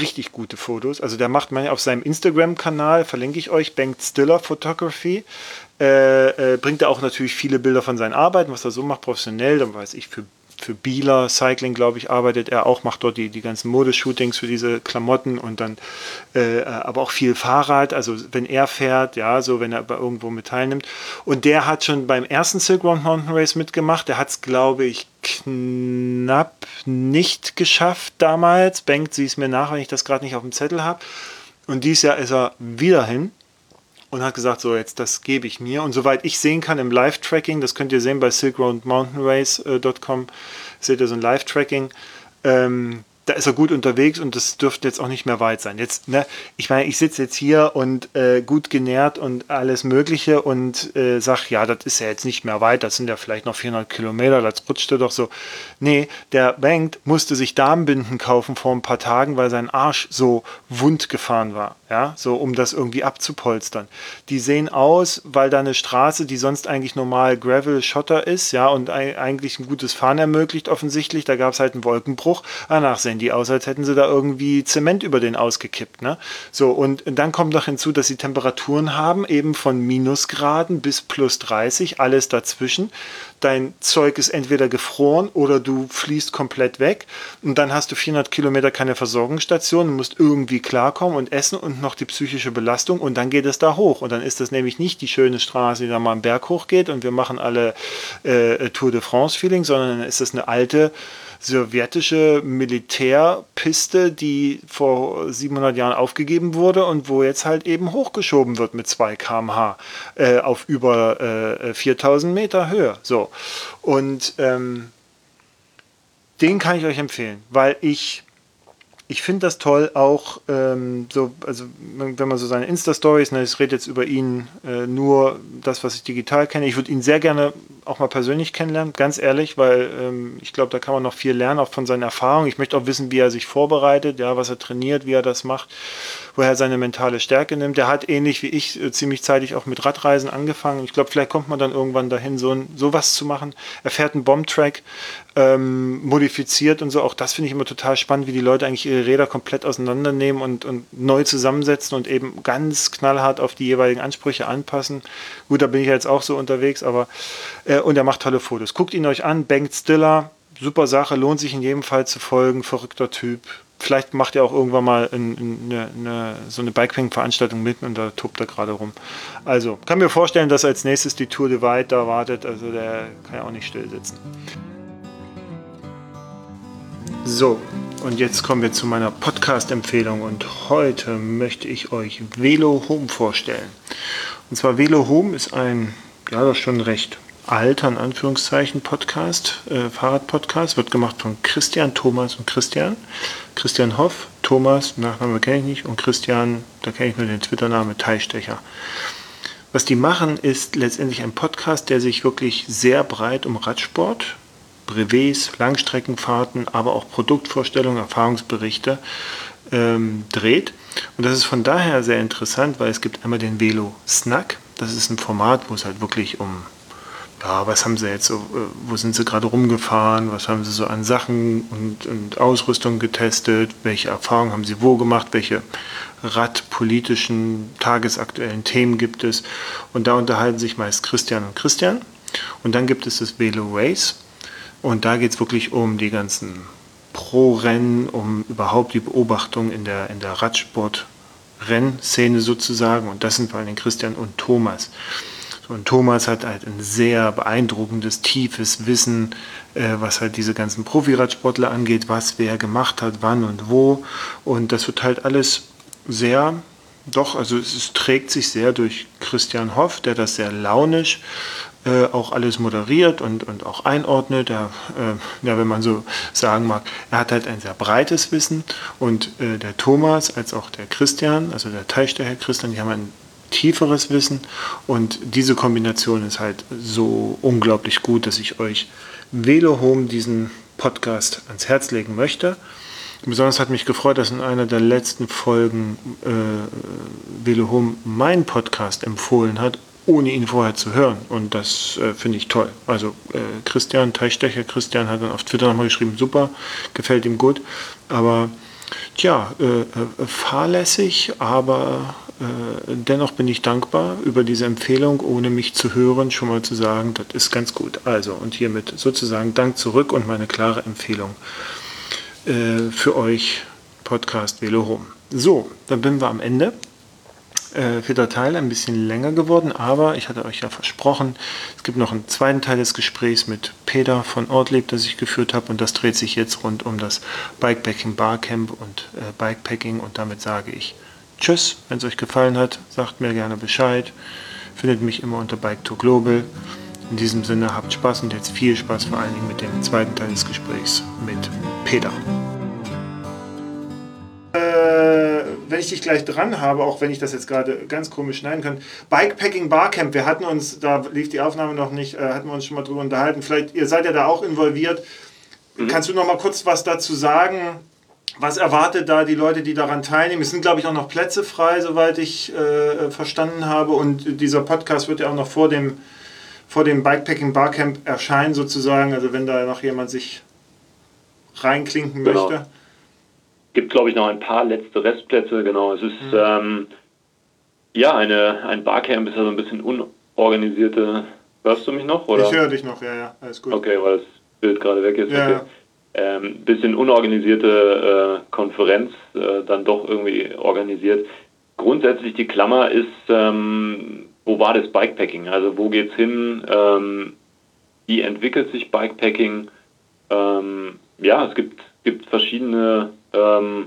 richtig gute Fotos. Also der macht man auf seinem Instagram-Kanal, verlinke ich euch, Banked Stiller Photography. Äh, äh, bringt er auch natürlich viele Bilder von seinen Arbeiten, was er so macht, professionell, dann weiß ich, für für Bieler Cycling, glaube ich, arbeitet er auch, macht dort die, die ganzen Modeshootings für diese Klamotten und dann äh, aber auch viel Fahrrad, also wenn er fährt, ja, so wenn er irgendwo mit teilnimmt. Und der hat schon beim ersten Silk Road Mountain Race mitgemacht. Der hat es, glaube ich, knapp nicht geschafft damals. Bengt sie es mir nach, wenn ich das gerade nicht auf dem Zettel habe. Und dieses Jahr ist er wieder hin und hat gesagt, so jetzt das gebe ich mir. Und soweit ich sehen kann im Live-Tracking, das könnt ihr sehen bei silkroadmountainrace.com, äh, seht ihr so ein Live-Tracking. Ähm, da ist er gut unterwegs und das dürfte jetzt auch nicht mehr weit sein. Jetzt, ne, ich meine, ich sitze jetzt hier und äh, gut genährt und alles Mögliche und äh, sag, ja, das ist ja jetzt nicht mehr weit, das sind ja vielleicht noch 400 Kilometer, das rutschte doch so. Nee, der Bank musste sich Darmbinden kaufen vor ein paar Tagen, weil sein Arsch so wund gefahren war, ja, so um das irgendwie abzupolstern. Die sehen aus, weil da eine Straße, die sonst eigentlich normal Gravel Schotter ist, ja, und eigentlich ein gutes Fahren ermöglicht offensichtlich, da gab es halt einen Wolkenbruch. Danach sehen die aus, als hätten sie da irgendwie Zement über den ausgekippt, ne? So, und dann kommt noch hinzu, dass sie Temperaturen haben, eben von Minusgraden bis plus 30, alles dazwischen. Dein Zeug ist entweder gefroren oder du fließt komplett weg. Und dann hast du 400 Kilometer keine Versorgungsstation, musst irgendwie klarkommen und essen und noch die psychische Belastung. Und dann geht es da hoch. Und dann ist das nämlich nicht die schöne Straße, die da mal am Berg hochgeht und wir machen alle äh, Tour de France Feeling, sondern dann ist das eine alte sowjetische Militärpiste, die vor 700 Jahren aufgegeben wurde und wo jetzt halt eben hochgeschoben wird mit 2 km/h äh, auf über äh, 4000 Meter Höhe. So. Und ähm, den kann ich euch empfehlen, weil ich ich finde das toll, auch ähm, so, also wenn man so seine Insta-Stories, ne, ich rede jetzt über ihn äh, nur das, was ich digital kenne. Ich würde ihn sehr gerne auch mal persönlich kennenlernen, ganz ehrlich, weil ähm, ich glaube, da kann man noch viel lernen, auch von seinen Erfahrungen. Ich möchte auch wissen, wie er sich vorbereitet, ja, was er trainiert, wie er das macht, woher er seine mentale Stärke nimmt. Der hat ähnlich wie ich äh, ziemlich zeitig auch mit Radreisen angefangen. Ich glaube, vielleicht kommt man dann irgendwann dahin, so ein, sowas zu machen. Er fährt einen Bomb-Track, ähm, modifiziert und so. Auch das finde ich immer total spannend, wie die Leute eigentlich ihre Räder komplett auseinandernehmen und, und neu zusammensetzen und eben ganz knallhart auf die jeweiligen Ansprüche anpassen. Gut, da bin ich jetzt auch so unterwegs, aber äh, und er macht tolle Fotos. Guckt ihn euch an, Bank Stiller, super Sache, lohnt sich in jedem Fall zu folgen, verrückter Typ. Vielleicht macht er auch irgendwann mal eine, eine, so eine Bikepacking-Veranstaltung mit und da tobt er gerade rum. Also, kann mir vorstellen, dass als nächstes die Tour de Weit da wartet. Also, der kann ja auch nicht still sitzen. So, und jetzt kommen wir zu meiner Podcast-Empfehlung und heute möchte ich euch Velo Home vorstellen. Und zwar Velo Home ist ein, ja, das schon recht alter, in Anführungszeichen, Podcast, äh, Fahrradpodcast, wird gemacht von Christian, Thomas und Christian. Christian Hoff, Thomas, Nachname kenne ich nicht, und Christian, da kenne ich nur den Twitter-Name Teilstecher. Was die machen, ist letztendlich ein Podcast, der sich wirklich sehr breit um Radsport, Brevets, Langstreckenfahrten, aber auch Produktvorstellungen, Erfahrungsberichte ähm, dreht. Und das ist von daher sehr interessant, weil es gibt einmal den Velo Snack. Das ist ein Format, wo es halt wirklich um, ja, was haben sie jetzt so, äh, wo sind sie gerade rumgefahren, was haben sie so an Sachen und, und Ausrüstung getestet, welche Erfahrungen haben sie wo gemacht, welche radpolitischen, tagesaktuellen Themen gibt es. Und da unterhalten sich meist Christian und Christian. Und dann gibt es das Velo Race. Und da geht es wirklich um die ganzen Pro-Rennen, um überhaupt die Beobachtung in der, in der Radsport-Rennszene sozusagen. Und das sind vor allem Christian und Thomas. Und Thomas hat halt ein sehr beeindruckendes, tiefes Wissen, äh, was halt diese ganzen Profi-Radsportler angeht, was wer gemacht hat, wann und wo. Und das wird halt alles sehr, doch, also es, es trägt sich sehr durch Christian Hoff, der das sehr launisch äh, auch alles moderiert und, und auch einordnet. Er, äh, ja, wenn man so sagen mag, er hat halt ein sehr breites Wissen und äh, der Thomas als auch der Christian, also der Teilsteher Christian, die haben ein tieferes Wissen und diese Kombination ist halt so unglaublich gut, dass ich euch Velo Home diesen Podcast ans Herz legen möchte. Besonders hat mich gefreut, dass in einer der letzten Folgen äh, Velo Home meinen Podcast empfohlen hat ohne ihn vorher zu hören. Und das äh, finde ich toll. Also äh, Christian Teichstecher, Christian hat dann auf Twitter nochmal geschrieben, super, gefällt ihm gut. Aber tja, äh, äh fahrlässig, aber dennoch bin ich dankbar über diese Empfehlung, ohne mich zu hören, schon mal zu sagen, das ist ganz gut. Also und hiermit sozusagen Dank zurück und meine klare Empfehlung äh, für euch, Podcast Velo Home. So, dann bin wir am Ende äh, vierter Teil ein bisschen länger geworden, aber ich hatte euch ja versprochen, es gibt noch einen zweiten Teil des Gesprächs mit Peter von Ortlieb, das ich geführt habe und das dreht sich jetzt rund um das Bikepacking Barcamp und äh, Bikepacking und damit sage ich Tschüss, wenn es euch gefallen hat, sagt mir gerne Bescheid, findet mich immer unter Bike to Global. In diesem Sinne habt Spaß und jetzt viel Spaß vor allen Dingen mit dem zweiten Teil des Gesprächs mit Peter wenn ich dich gleich dran habe, auch wenn ich das jetzt gerade ganz komisch schneiden kann, Bikepacking Barcamp, wir hatten uns, da lief die Aufnahme noch nicht, äh, hatten wir uns schon mal drüber unterhalten. Vielleicht, ihr seid ja da auch involviert. Mhm. Kannst du noch mal kurz was dazu sagen? Was erwartet da die Leute, die daran teilnehmen? Es sind, glaube ich, auch noch Plätze frei, soweit ich äh, verstanden habe. Und dieser Podcast wird ja auch noch vor dem, vor dem Bikepacking Barcamp erscheinen, sozusagen. Also, wenn da noch jemand sich reinklinken genau. möchte gibt, glaube ich, noch ein paar letzte Restplätze. Genau, es ist mhm. ähm, ja eine, ein Barcamp ist ja so ein bisschen unorganisierte. Hörst du mich noch? Oder? Ich höre dich noch, ja, ja, alles gut. Okay, weil das Bild gerade weg ist. Ja, okay. Ähm, bisschen unorganisierte äh, Konferenz, äh, dann doch irgendwie organisiert. Grundsätzlich die Klammer ist, ähm, wo war das Bikepacking? Also wo geht's hin? Ähm, wie entwickelt sich Bikepacking? Ähm, ja, es gibt, gibt verschiedene ähm,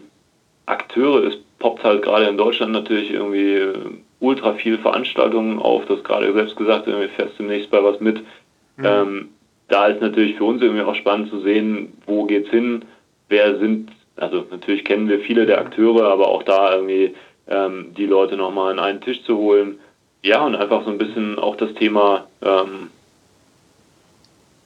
Akteure. Es poppt halt gerade in Deutschland natürlich irgendwie äh, ultra viel Veranstaltungen auf. Das gerade selbst gesagt, irgendwie fährst demnächst bei was mit. Mhm. Ähm, da ist natürlich für uns irgendwie auch spannend zu sehen, wo geht's hin, wer sind, also natürlich kennen wir viele der Akteure, aber auch da irgendwie ähm, die Leute nochmal an einen Tisch zu holen. Ja, und einfach so ein bisschen auch das Thema ähm,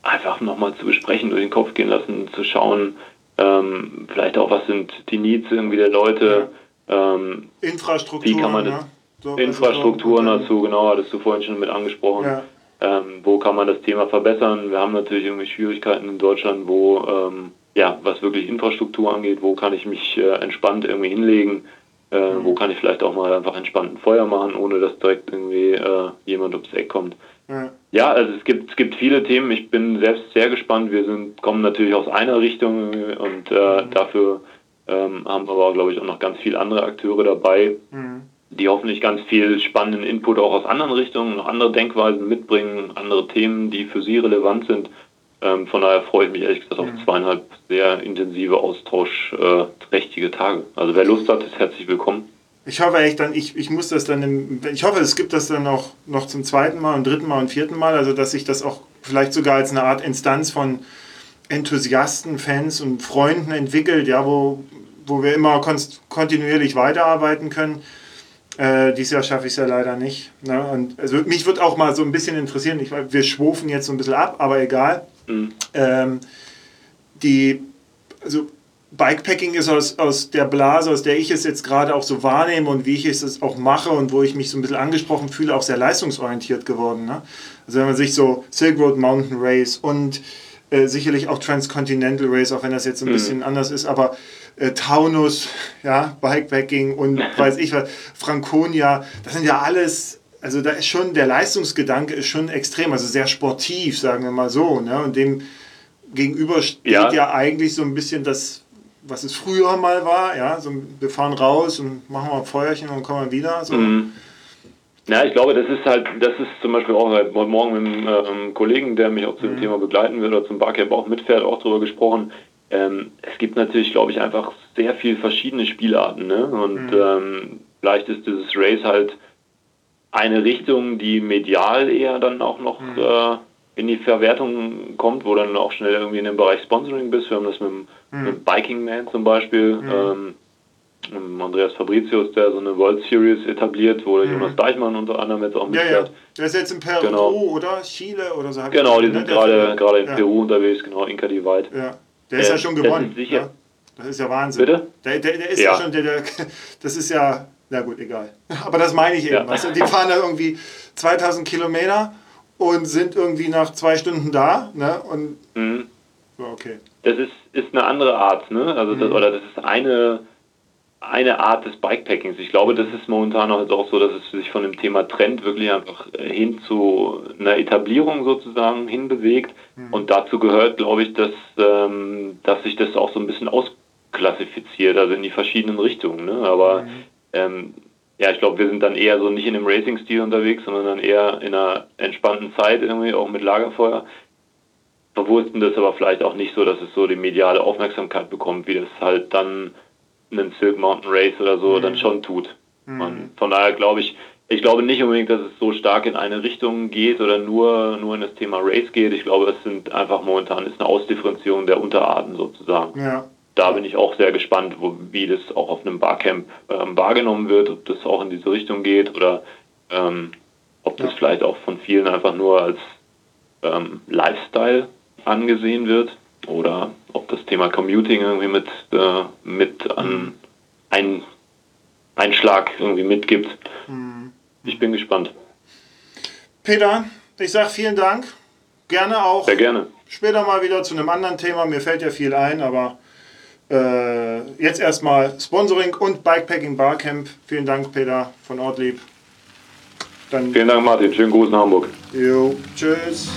einfach nochmal zu besprechen, durch den Kopf gehen lassen, zu schauen, ähm, vielleicht auch, was sind die Needs irgendwie der Leute? Ähm, Infrastruktur. Wie kann man das, ja? so, Infrastrukturen also dazu, genau, hattest du vorhin schon mit angesprochen. Ja. Ähm, wo kann man das Thema verbessern? Wir haben natürlich irgendwie Schwierigkeiten in Deutschland, wo, ähm, ja, was wirklich Infrastruktur angeht, wo kann ich mich äh, entspannt irgendwie hinlegen? Äh, mhm. Wo kann ich vielleicht auch mal einfach entspannt ein Feuer machen, ohne dass direkt irgendwie äh, jemand ums Eck kommt? Ja. ja, also es gibt, es gibt viele Themen. Ich bin selbst sehr gespannt. Wir sind, kommen natürlich aus einer Richtung und äh, mhm. dafür ähm, haben wir aber, glaube ich, auch noch ganz viele andere Akteure dabei, mhm. Die hoffentlich ganz viel spannenden Input auch aus anderen Richtungen, noch andere Denkweisen mitbringen, andere Themen, die für sie relevant sind. Ähm, von daher freue ich mich ehrlich gesagt auf zweieinhalb sehr intensive, austauschträchtige äh, Tage. Also wer Lust hat, ist herzlich willkommen. Ich hoffe echt dann, ich, ich muss das dann, im, ich hoffe, es gibt das dann auch noch zum zweiten Mal und dritten Mal und vierten Mal, also dass sich das auch vielleicht sogar als eine Art Instanz von Enthusiasten, Fans und Freunden entwickelt, ja, wo, wo wir immer kontinuierlich weiterarbeiten können. Äh, dieses Jahr schaffe ich es ja leider nicht. Ne? Und also mich würde auch mal so ein bisschen interessieren, ich, wir schwufen jetzt so ein bisschen ab, aber egal. Mhm. Ähm, die, also Bikepacking ist aus, aus der Blase, aus der ich es jetzt gerade auch so wahrnehme und wie ich es auch mache und wo ich mich so ein bisschen angesprochen fühle, auch sehr leistungsorientiert geworden. Ne? Also wenn man sich so Silk Road Mountain Race und äh, sicherlich auch Transcontinental Race, auch wenn das jetzt ein mhm. bisschen anders ist, aber äh, Taunus, ja, Bikepacking und weiß ich was, Franconia, das sind ja alles also da ist schon, der Leistungsgedanke ist schon extrem, also sehr sportiv, sagen wir mal so. Ne? Und dem gegenüber steht ja. ja eigentlich so ein bisschen das was es früher mal war, ja, so wir fahren raus und machen mal ein Feuerchen und kommen wieder. So. Mhm. Ja, ich glaube, das ist halt, das ist zum Beispiel auch heute Morgen mit einem ähm, Kollegen, der mich auch zu dem mhm. Thema begleiten wird oder zum Barcamp auch mitfährt, auch darüber gesprochen. Ähm, es gibt natürlich, glaube ich, einfach sehr viele verschiedene Spielarten. Ne? Und mhm. ähm, vielleicht ist dieses Race halt eine Richtung, die medial eher dann auch noch mhm. äh, in die Verwertung kommt, wo dann auch schnell irgendwie in dem Bereich Sponsoring bist. Wir haben das mit dem, mhm. mit Biking Man zum Beispiel, mhm. ähm, Andreas Fabricius, der so eine World Series etabliert, wo mhm. Jonas Deichmann unter anderem jetzt auch mitfährt. Ja, ja. Der ist jetzt in Peru genau. oder Chile oder so. Genau, die sind gerade gerade in ja. Peru unterwegs, genau, Inka Divide. Ja. Der ist äh, ja schon gewonnen. Das ist. Ja? Das ist ja Wahnsinn. Bitte? Der, der, der ist ja, schon, der, der, das ist ja Na gut, egal. Aber das meine ich eben. Weißt du? Die fahren da irgendwie 2000 Kilometer und sind irgendwie nach zwei Stunden da. Ne? Und Mhm. okay. Das ist, ist eine andere Art, ne? Also das, Mhm. oder das ist eine, eine Art des Bikepackings. Ich glaube, das ist momentan auch, auch so, dass es sich von dem Thema Trend wirklich einfach äh, hin zu einer Etablierung sozusagen hinbewegt. Und dazu gehört, glaube ich, dass, ähm, dass sich das auch so ein bisschen ausklassifiziert, also in die verschiedenen Richtungen. Ne? Aber ähm, ja, ich glaube, wir sind dann eher so nicht in einem Racing-Stil unterwegs, sondern dann eher in einer entspannten Zeit irgendwie, auch mit Lagerfeuer verwursten das aber vielleicht auch nicht so, dass es so die mediale Aufmerksamkeit bekommt, wie das halt dann einen Silk Mountain Race oder so dann schon tut. Und von daher glaube ich, ich glaube nicht unbedingt, dass es so stark in eine Richtung geht oder nur, nur in das Thema Race geht. Ich glaube, es sind einfach momentan ist eine Ausdifferenzierung der Unterarten sozusagen. Ja. Da bin ich auch sehr gespannt, wo, wie das auch auf einem Barcamp ähm, wahrgenommen wird, ob das auch in diese Richtung geht oder ähm, ob das Ja. vielleicht auch von vielen einfach nur als ähm, Lifestyle angesehen wird oder ob das Thema Commuting irgendwie mit, äh, mit an ein Einschlag irgendwie mitgibt. Ich bin gespannt. Peter, ich sag vielen Dank. Gerne auch Sehr gerne. später mal wieder zu einem anderen Thema. Mir fällt ja viel ein, aber äh, jetzt erstmal Sponsoring und Bikepacking Barcamp. Vielen Dank, Peter von Ortlieb. Dann, Vielen Dank, Martin. Schönen Gruß nach Hamburg. jo, tschüss.